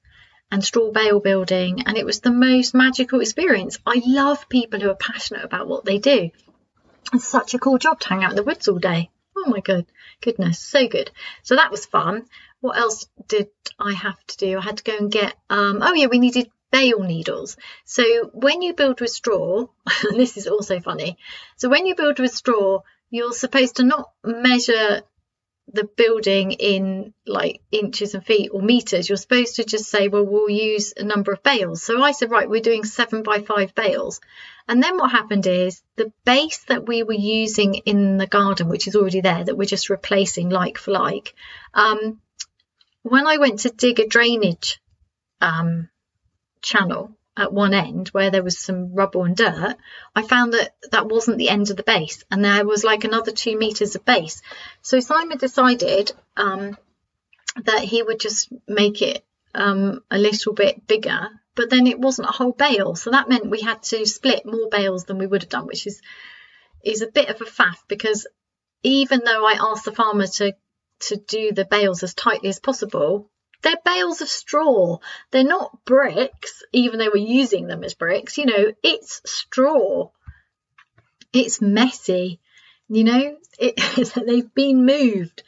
S1: and straw bale building and it was the most magical experience. I love people who are passionate about what they do. It's such a cool job to hang out in the woods all day. Oh my god, goodness, so good. So that was fun. What else did I have to do? I had to go and get. Um, oh yeah, we needed bale needles. So when you build with straw, *laughs* this is also funny. So when you build with straw, you're supposed to not measure the building in like inches and feet or meters, you're supposed to just say, well, we'll use a number of bales. So I said, right, we're doing seven by five bales. And then what happened is the base that we were using in the garden, which is already there, that we're just replacing like for like. Um, when I went to dig a drainage um, channel, at one end where there was some rubble and dirt, I found that that wasn't the end of the base and there was like another two meters of base. So Simon decided um, that he would just make it um, a little bit bigger, but then it wasn't a whole bale. So that meant we had to split more bales than we would have done, which is is a bit of a faff because even though I asked the farmer to to do the bales as tightly as possible, they're bales of straw. They're not bricks, even though we're using them as bricks. You know, it's straw. It's messy. You know, it, *laughs* they've been moved.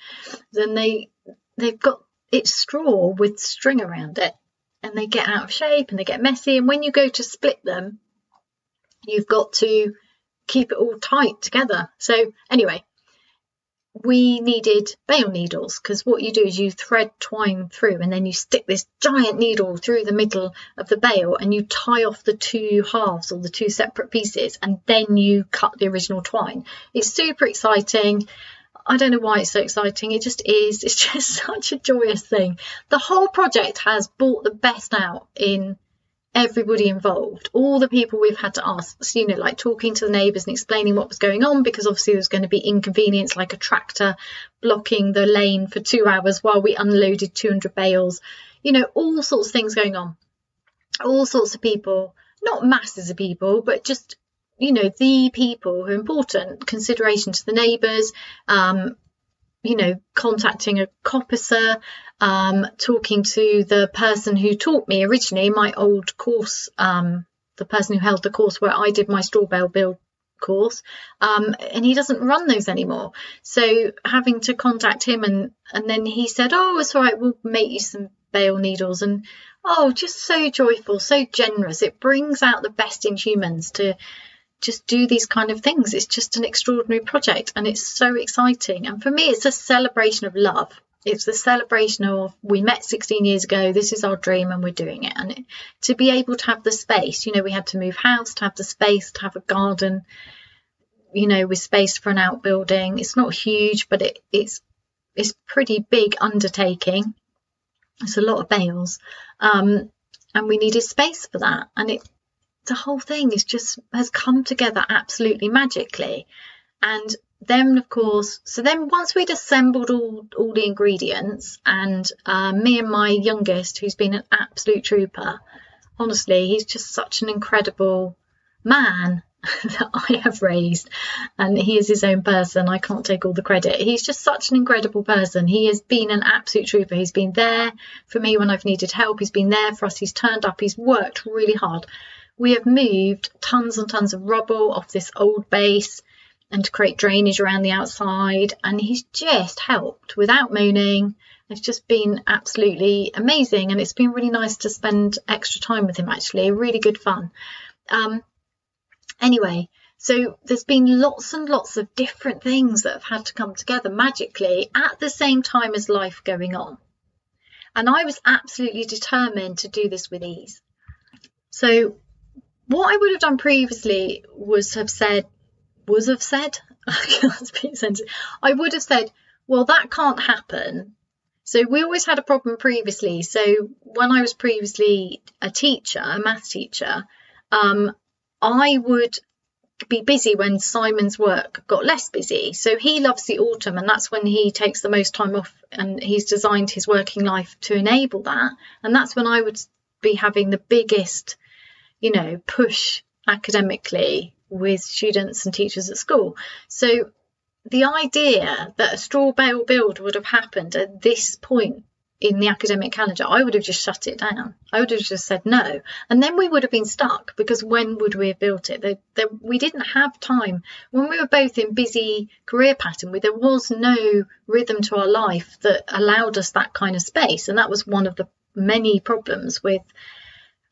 S1: Then they they've got it's straw with string around it, and they get out of shape and they get messy. And when you go to split them, you've got to keep it all tight together. So anyway, we needed bale needles because what you do is you thread twine through and then you stick this giant needle through the middle of the bale and you tie off the two halves or the two separate pieces and then you cut the original twine. It's super exciting. I don't know why it's so exciting. It just is. *laughs* It's just such a joyous thing. The whole project has brought the best out in everybody involved, all the people we've had to ask, you know, like talking to the neighbours and explaining what was going on because obviously there was going to be inconvenience like a tractor blocking the lane for two hours while we unloaded 200 bales, you know, all sorts of things going on, all sorts of people, not masses of people, but just you know the people who are important. Consideration to the neighbours um, you know, contacting a coppicer, um, talking to the person who taught me originally my old course, um, the person who held the course where I did my straw bale build course, um, and he doesn't run those anymore. So having to contact him, and and then he said, "Oh, it's all right. We'll make you some bale needles." And oh, just so joyful, so generous. It brings out the best in humans to just do these kind of things. It's just an extraordinary project and it's so exciting. And for me, it's a celebration of love. It's the celebration of we met 16 years ago, this is our dream and we're doing it. And it, to be able to have the space, you know, we had to move house, to have the space, to have a garden, you know, with space for an outbuilding. It's not huge, but it, it's it's pretty big undertaking. It's a lot of bales. Um, and we needed space for that. And it the whole thing is just has come together absolutely magically. And then of course so then once we'd assembled all all the ingredients and uh, me and my youngest who's been an absolute trooper honestly he's just such an incredible man *laughs* that I have raised. And he is his own person. I can't take all the credit. He's just such an incredible person. He has been an absolute trooper. He's been there for me when I've needed help. He's been there for us. He's turned up. He's worked really hard we have moved tons and tons of rubble off this old base and to create drainage around the outside. And he's just helped without moaning. It's just been absolutely amazing. And it's been really nice to spend extra time with him, actually. Really good fun. Um, anyway, so there's been lots and lots of different things that have had to come together magically at the same time as life going on. And I was absolutely determined to do this with ease. So, what I would have done previously was have said, would have said, *laughs* I would have said, well, that can't happen. So we always had a problem previously. So when I was previously a teacher, a math teacher, um, I would be busy when Simon's work got less busy. So he loves the autumn, and that's when he takes the most time off, and he's designed his working life to enable that. And that's when I would be having the biggest, you know, push academically with students and teachers at school. So the idea that a straw bale build would have happened at this point in the academic calendar, I would have just shut it down. I would have just said no. And then we would have been stuck because when would we have built it? The, the, we didn't have time. When we were both in busy career pattern, we, there was no rhythm to our life that allowed us that kind of space. And that was one of the many problems with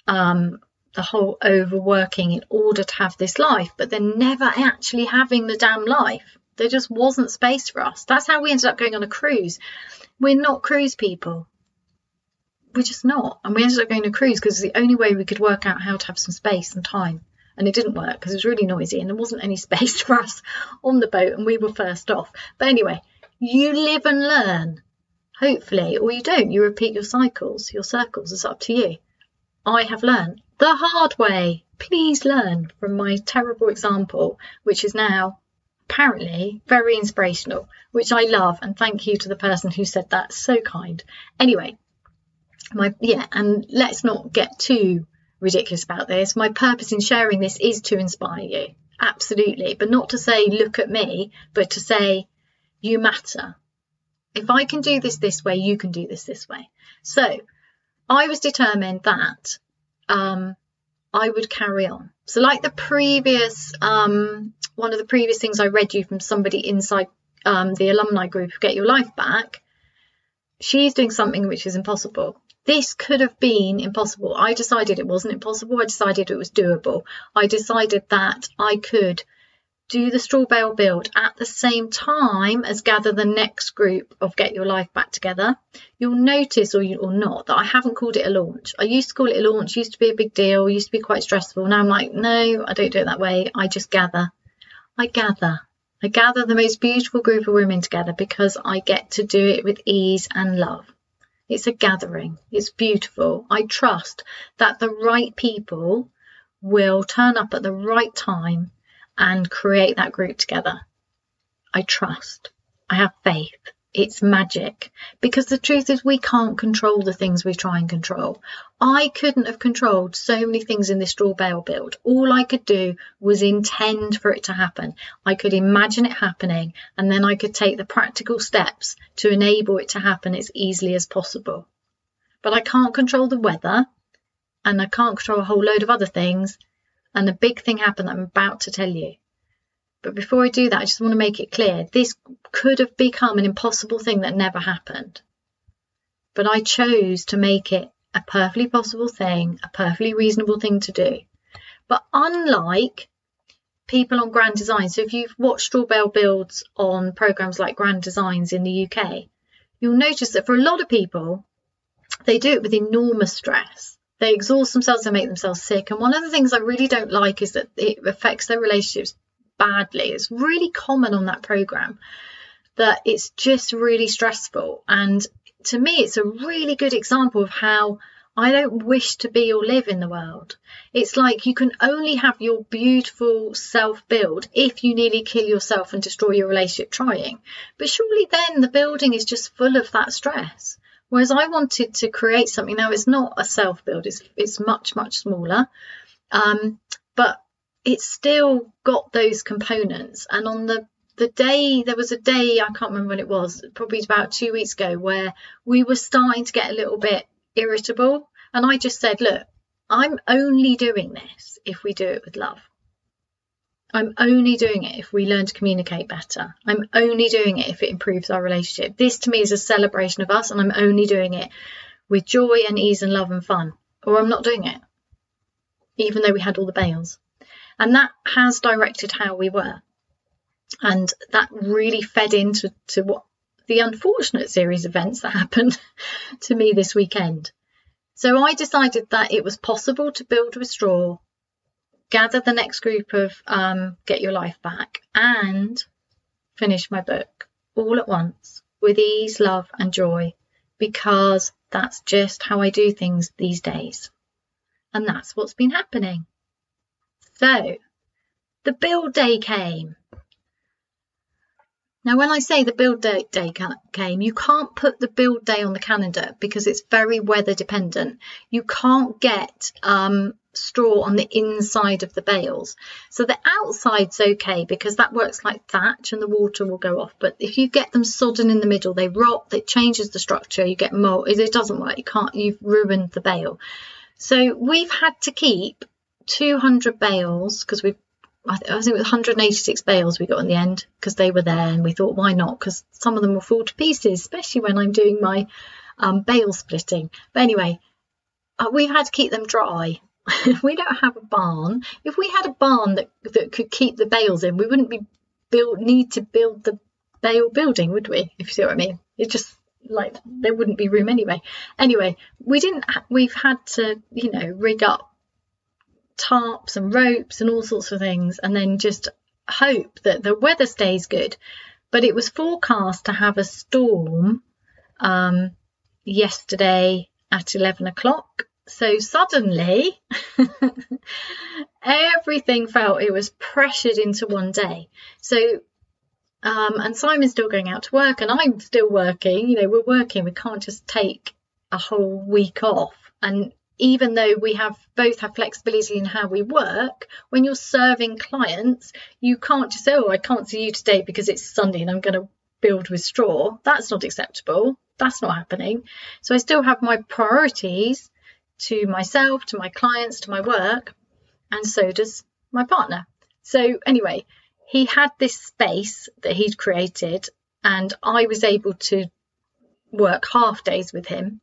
S1: um, the whole overworking in order to have this life, but then never actually having the damn life. There just wasn't space for us. That's how we ended up going on a cruise. We're not cruise people. We're just not. And we ended up going to cruise because the only way we could work out how to have some space and time. And it didn't work because it was really noisy and there wasn't any *laughs* space for us on the boat and we were first off. But anyway, you live and learn, hopefully, or you don't. You repeat your cycles, your circles. It's up to you. I have learned the hard way. Please learn from my terrible example, which is now apparently very inspirational, which I love. And thank you to the person who said that. So kind. Anyway, my yeah, and let's not get too ridiculous about this. My purpose in sharing this is to inspire you. Absolutely. But not to say, look at me, but to say, you matter. If I can do this this way, you can do this this way. So I was determined that um, I would carry on. So, like the previous, um, one of the previous things I read you from somebody inside um, the alumni group, Get Your Life Back, she's doing something which is impossible. This could have been impossible. I decided it wasn't impossible. I decided it was doable. I decided that I could do the straw bale build at the same time as gather the next group of Get Your Life Back Together, you'll notice or, you, or not that I haven't called it a launch. I used to call it a launch, used to be a big deal, used to be quite stressful. Now I'm like, no, I don't do it that way. I just gather. I gather. I gather the most beautiful group of women together because I get to do it with ease and love. It's a gathering. It's beautiful. I trust that the right people will turn up at the right time and create that group together. I trust. I have faith. It's magic because the truth is we can't control the things we try and control. I couldn't have controlled so many things in this straw bale build. All I could do was intend for it to happen. I could imagine it happening and then I could take the practical steps to enable it to happen as easily as possible. But I can't control the weather and I can't control a whole load of other things and a big thing happened I'm about to tell you. But before I do that, I just want to make it clear this could have become an impossible thing that never happened. But I chose to make it a perfectly possible thing, a perfectly reasonable thing to do. But unlike people on Grand Design. So if you've watched straw bale builds on programs like Grand Designs in the UK, you'll notice that for a lot of people, they do it with enormous stress. They exhaust themselves and make themselves sick. And one of the things I really don't like is that it affects their relationships badly. It's really common on that program that it's just really stressful. And to me, it's a really good example of how I don't wish to be or live in the world. It's like you can only have your beautiful self build if you nearly kill yourself and destroy your relationship trying. But surely then the building is just full of that stress. Whereas I wanted to create something now, it's not a self build, it's, it's much, much smaller. Um, but it's still got those components. And on the the day there was a day I can't remember when it was, probably about two weeks ago, where we were starting to get a little bit irritable. And I just said, look, I'm only doing this if we do it with love. I'm only doing it if we learn to communicate better. I'm only doing it if it improves our relationship. This to me is a celebration of us, and I'm only doing it with joy and ease and love and fun, or I'm not doing it, even though we had all the bales. And that has directed how we were. And that really fed into to what the unfortunate series of events that *laughs* happened to me this weekend. So I decided that it was possible to build with straw, gather the next group of um, Get Your Life Back, and finish my book all at once with ease, love, and joy because that's just how I do things these days. And that's what's been happening. So the build day came. Now, when I say the build day, day came, you can't put the build day on the calendar because it's very weather dependent. You can't get um, straw on the inside of the bales. So the outside's okay because that works like thatch and the water will go off. But if you get them sodden in the middle, they rot, it changes the structure, you get mold, it doesn't work, you can't, you've ruined the bale. So we've had to keep 200 bales because we've I, think it was 186 bales we got in the end because they were there and we thought why not because some of them will fall to pieces especially when I'm doing my um, bale splitting but anyway uh, we've had to keep them dry *laughs* we don't have a barn if we had a barn that, that could keep the bales in we wouldn't be build need to build the bale building would we if you see what I mean it just like there wouldn't be room anyway anyway we didn't we've had to you know rig up tarps and ropes and all sorts of things, and then just hope that the weather stays good. But it was forecast to have a storm um, yesterday at 11 o'clock. So suddenly, *laughs* everything felt it was pressured into one day. So, um, and Simon's still going out to work, and I'm still working. You know, we're working. We can't just take a whole week off. And even though we have both have flexibility in how we work, when you're serving clients, you can't just say, Oh, I can't see you today because it's Sunday and I'm going to build with straw. That's not acceptable. That's not happening. So I still have my priorities to myself, to my clients, to my work, and so does my partner. So, anyway, he had this space that he'd created, and I was able to work half days with him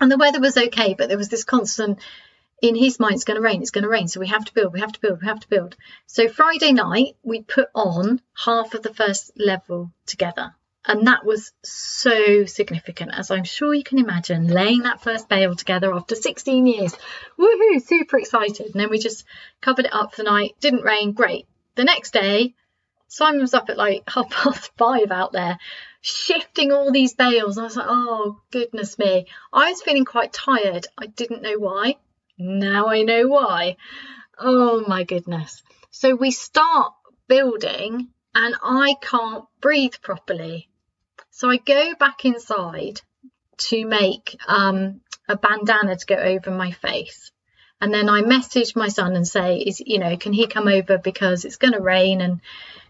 S1: and the weather was okay, but there was this constant in his mind, it's going to rain, it's going to rain. So we have to build, we have to build, we have to build. So Friday night, we put on half of the first level together. And that was so significant, as I'm sure you can imagine, laying that first bale together after 16 years. Woohoo, super excited. And then we just covered it up for the night. Didn't rain, great. The next day, Simon was up at like half past *laughs* five out there shifting all these bales. I was like, oh, goodness me. I was feeling quite tired. I didn't know why. Now I know why. Oh, my goodness. So we start building and I can't breathe properly. So I go back inside to make um, a bandana to go over my face. And then I message my son and say, is you know, can he come over because it's going to rain and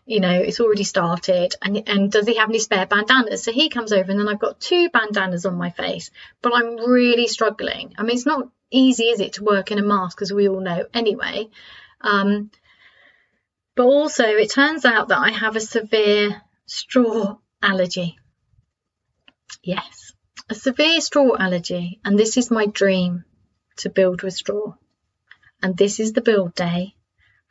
S1: you know, it's already started. And, and does he have any spare bandanas? So he comes over and then I've got two bandanas on my face, but I'm really struggling. I mean, it's not easy, is it, to work in a mask, as we all know anyway. Um, but also, it turns out that I have a severe straw allergy. Yes, a severe straw allergy. And this is my dream to build with straw. And this is the build day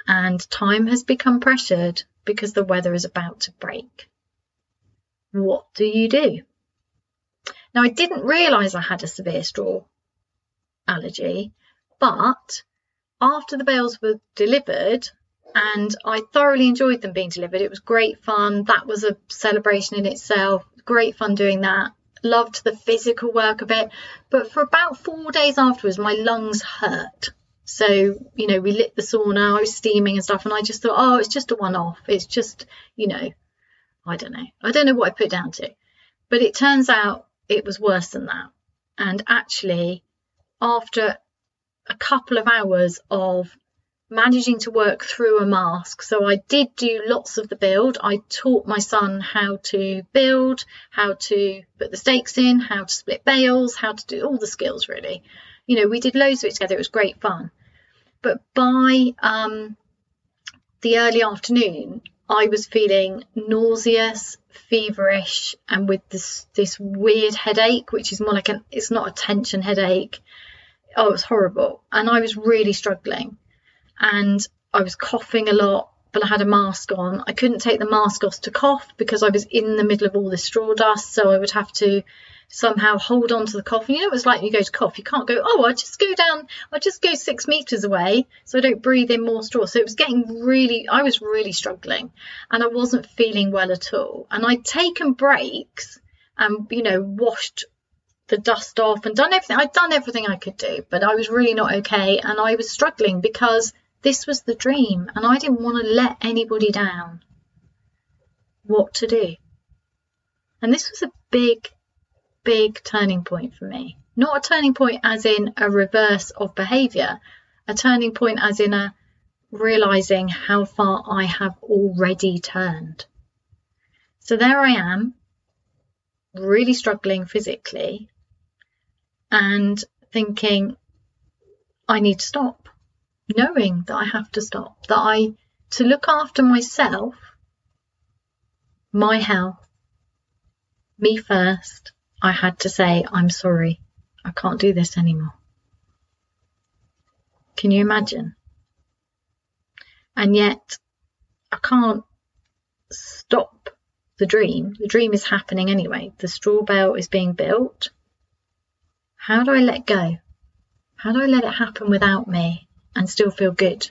S1: and time has become pressured because the weather is about to break. What do you do? Now, I didn't realise I had a severe straw allergy, but after the bales were delivered, and I thoroughly enjoyed them being delivered. It was great fun. That was a celebration in itself. Great fun doing that. Loved the physical work of it. But for about four days afterwards, my lungs hurt. So, you know, we lit the sauna, I was steaming and stuff, and I just thought, oh, it's just a one off. It's just, you know, I don't know. I don't know what I put down to. But it turns out it was worse than that. And actually, after a couple of hours of managing to work through a mask. So I did do lots of the build. I taught my son how to build, how to put the stakes in, how to split bales, how to do all the skills really. You know, we did loads of it together. It was great fun. But by um, the early afternoon, I was feeling nauseous, feverish, and with this this weird headache, which is more like an it's not a tension headache. Oh, it was horrible, and I was really struggling and I was coughing a lot, but I had a mask on. I couldn't take the mask off to cough because I was in the middle of all this straw dust, so I would have to somehow hold on to the cough. And you know, it's like you go to cough, you can't go, oh, I just go down, I just go six meters away so I don't breathe in more straw. So it was getting really, I was really struggling and I wasn't feeling well at all. And I'd taken breaks and, you know, washed the dust off and done everything. I'd done everything I could do, but I was really not okay. And I was struggling because this was the dream, and I didn't want to let anybody down. What to do? And this was a big, big turning point for me. Not a turning point as in a reverse of behaviour, a turning point as in a realizing how far I have already turned. So there I am, really struggling physically, and thinking, I need to stop knowing that I have to stop, that I, to look after myself, my health, me first, I had to say, I'm sorry, I can't do this anymore. Can you imagine? And yet, I can't stop the dream. The dream is happening anyway. The straw bale is being built. How do I let go? How do I let it happen without me? And still feel good.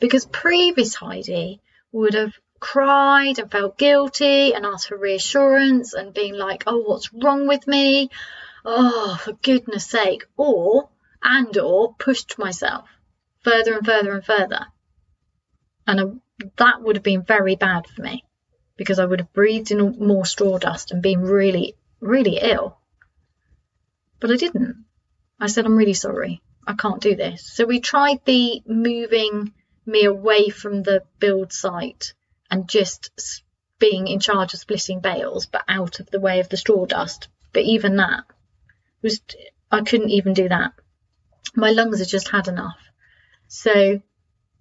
S1: Because previous Heidi would have cried and felt guilty and asked for reassurance and being like, oh, what's wrong with me? Oh, for goodness sake. Or, and or pushed myself further and further and further. And a, that would have been very bad for me because I would have breathed in more straw dust and been really, really ill. But I didn't. I said, I'm really sorry. I can't do this. So we tried the moving me away from the build site and just being in charge of splitting bales, but out of the way of the straw dust. But even that was, I couldn't even do that. My lungs had just had enough. So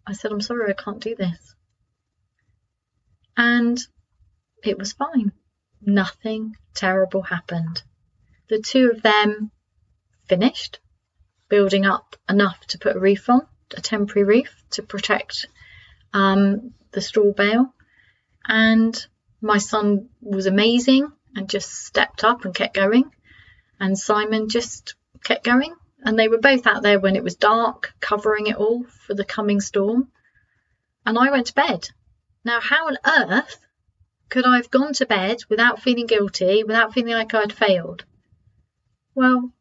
S1: I said, I'm sorry, I can't do this. And it was fine. Nothing terrible happened. The two of them finished building up enough to put a reef on, a temporary reef to protect um, the straw bale. And my son was amazing and just stepped up and kept going. And Simon just kept going. And they were both out there when it was dark, covering it all for the coming storm. And I went to bed. Now, how on earth could I have gone to bed without feeling guilty, without feeling like I'd failed? Well,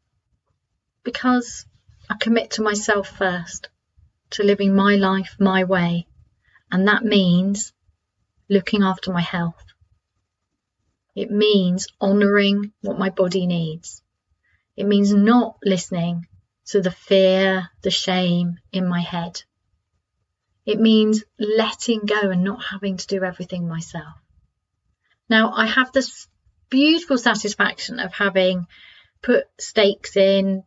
S1: because I commit to myself first, to living my life my way, and that means looking after my health. It means honouring what my body needs. It means not listening to the fear, the shame in my head. It means letting go and not having to do everything myself. Now, I have this beautiful satisfaction of having put stakes in,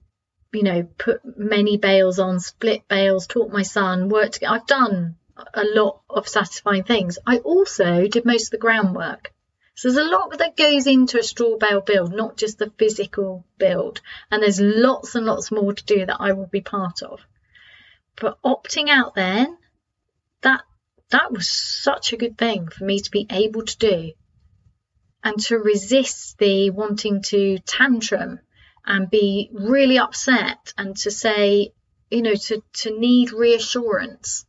S1: you know, put many bales on, split bales, taught my son, worked. I've done a lot of satisfying things. I also did most of the groundwork. So there's a lot that goes into a straw bale build, not just the physical build. And there's lots and lots more to do that I will be part of. But opting out then that that was such a good thing for me to be able to do and to resist the wanting to tantrum and be really upset and to say, you know, to, to need reassurance,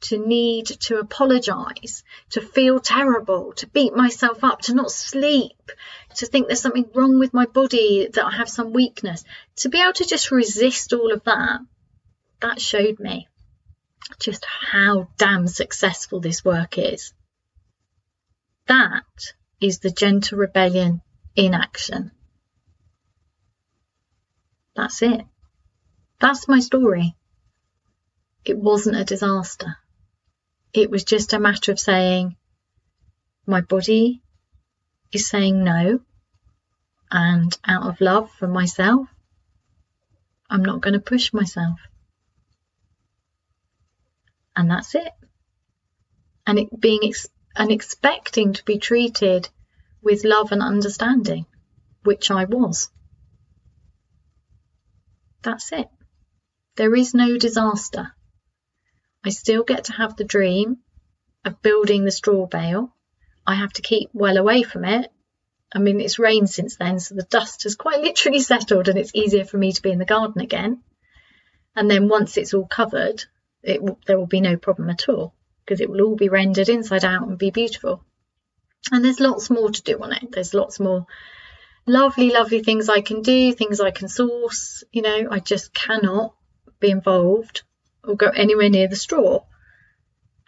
S1: to need to apologize, to feel terrible, to beat myself up, to not sleep, to think there's something wrong with my body, that I have some weakness, to be able to just resist all of that, that showed me just how damn successful this work is. That is the gentle rebellion in action. That's it. That's my story. It wasn't a disaster. It was just a matter of saying, my body is saying no, and out of love for myself, I'm not going to push myself. And that's it. And it being ex- and expecting to be treated with love and understanding, which I was. That's it. There is no disaster. I still get to have the dream of building the straw bale. I have to keep well away from it. I mean, it's rained since then, so the dust has quite *laughs* literally settled and it's easier for me to be in the garden again. And then once it's all covered, it there will be no problem at all because it will all be rendered inside out and be beautiful. And there's lots more to do on it. There's lots more lovely, lovely things I can do, things I can source. You know, I just cannot be involved or go anywhere near the straw.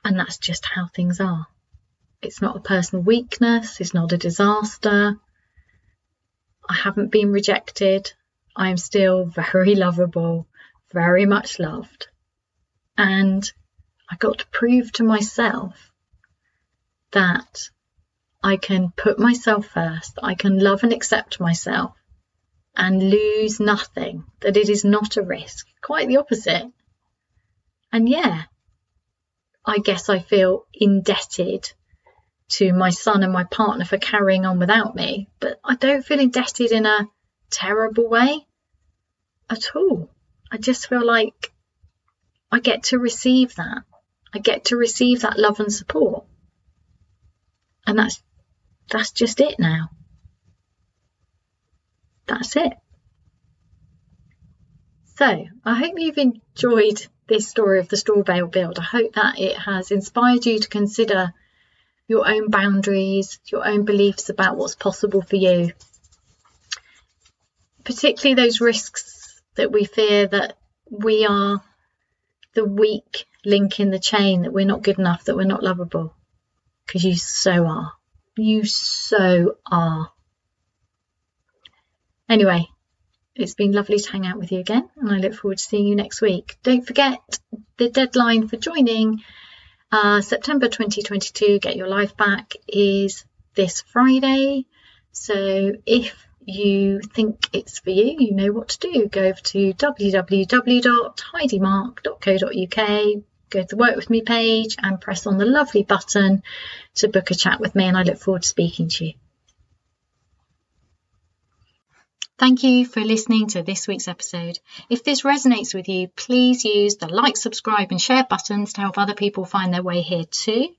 S1: And that's just how things are. It's not a personal weakness, it's not a disaster. I haven't been rejected. I am still very *laughs* lovable, very much loved. And I got to prove to myself that I can put myself first, I can love and accept myself and lose nothing, that it is not a risk, quite the opposite. And yeah, I guess I feel indebted to my son and my partner for carrying on without me, but I don't feel indebted in a terrible way at all. I just feel like I get to receive that. I get to receive that love and support. And that's that's just it now. That's it. So, I hope you've enjoyed this story of the straw bale build. I hope that it has inspired you to consider your own boundaries, your own beliefs about what's possible for you. Particularly those risks that we fear that we are the weak link in the chain, that we're not good enough, that we're not lovable. Because you so are. You so are. Anyway, it's been lovely to hang out with you again, and I look forward to seeing you next week. Don't forget the deadline for joining uh, September 2022, Get Your Life Back, is this Friday. So if you think it's for you, you know what to do. Go over to www.heidimarke.co.uk go to the Work With Me page and press on the lovely button to book a chat with me, and I look forward to speaking to you. Thank you for listening to this week's episode. If this resonates with you, please use the like, subscribe, and share buttons to help other people find their way here too.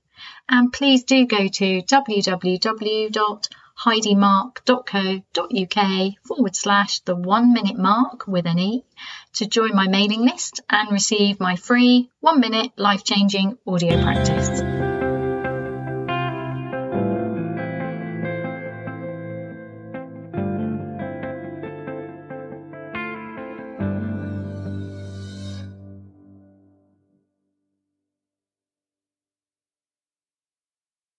S1: And please do go to www.heidimarke.co.uk forward slash the one minute mark with an E to join my mailing list and receive my free one minute life changing audio practice.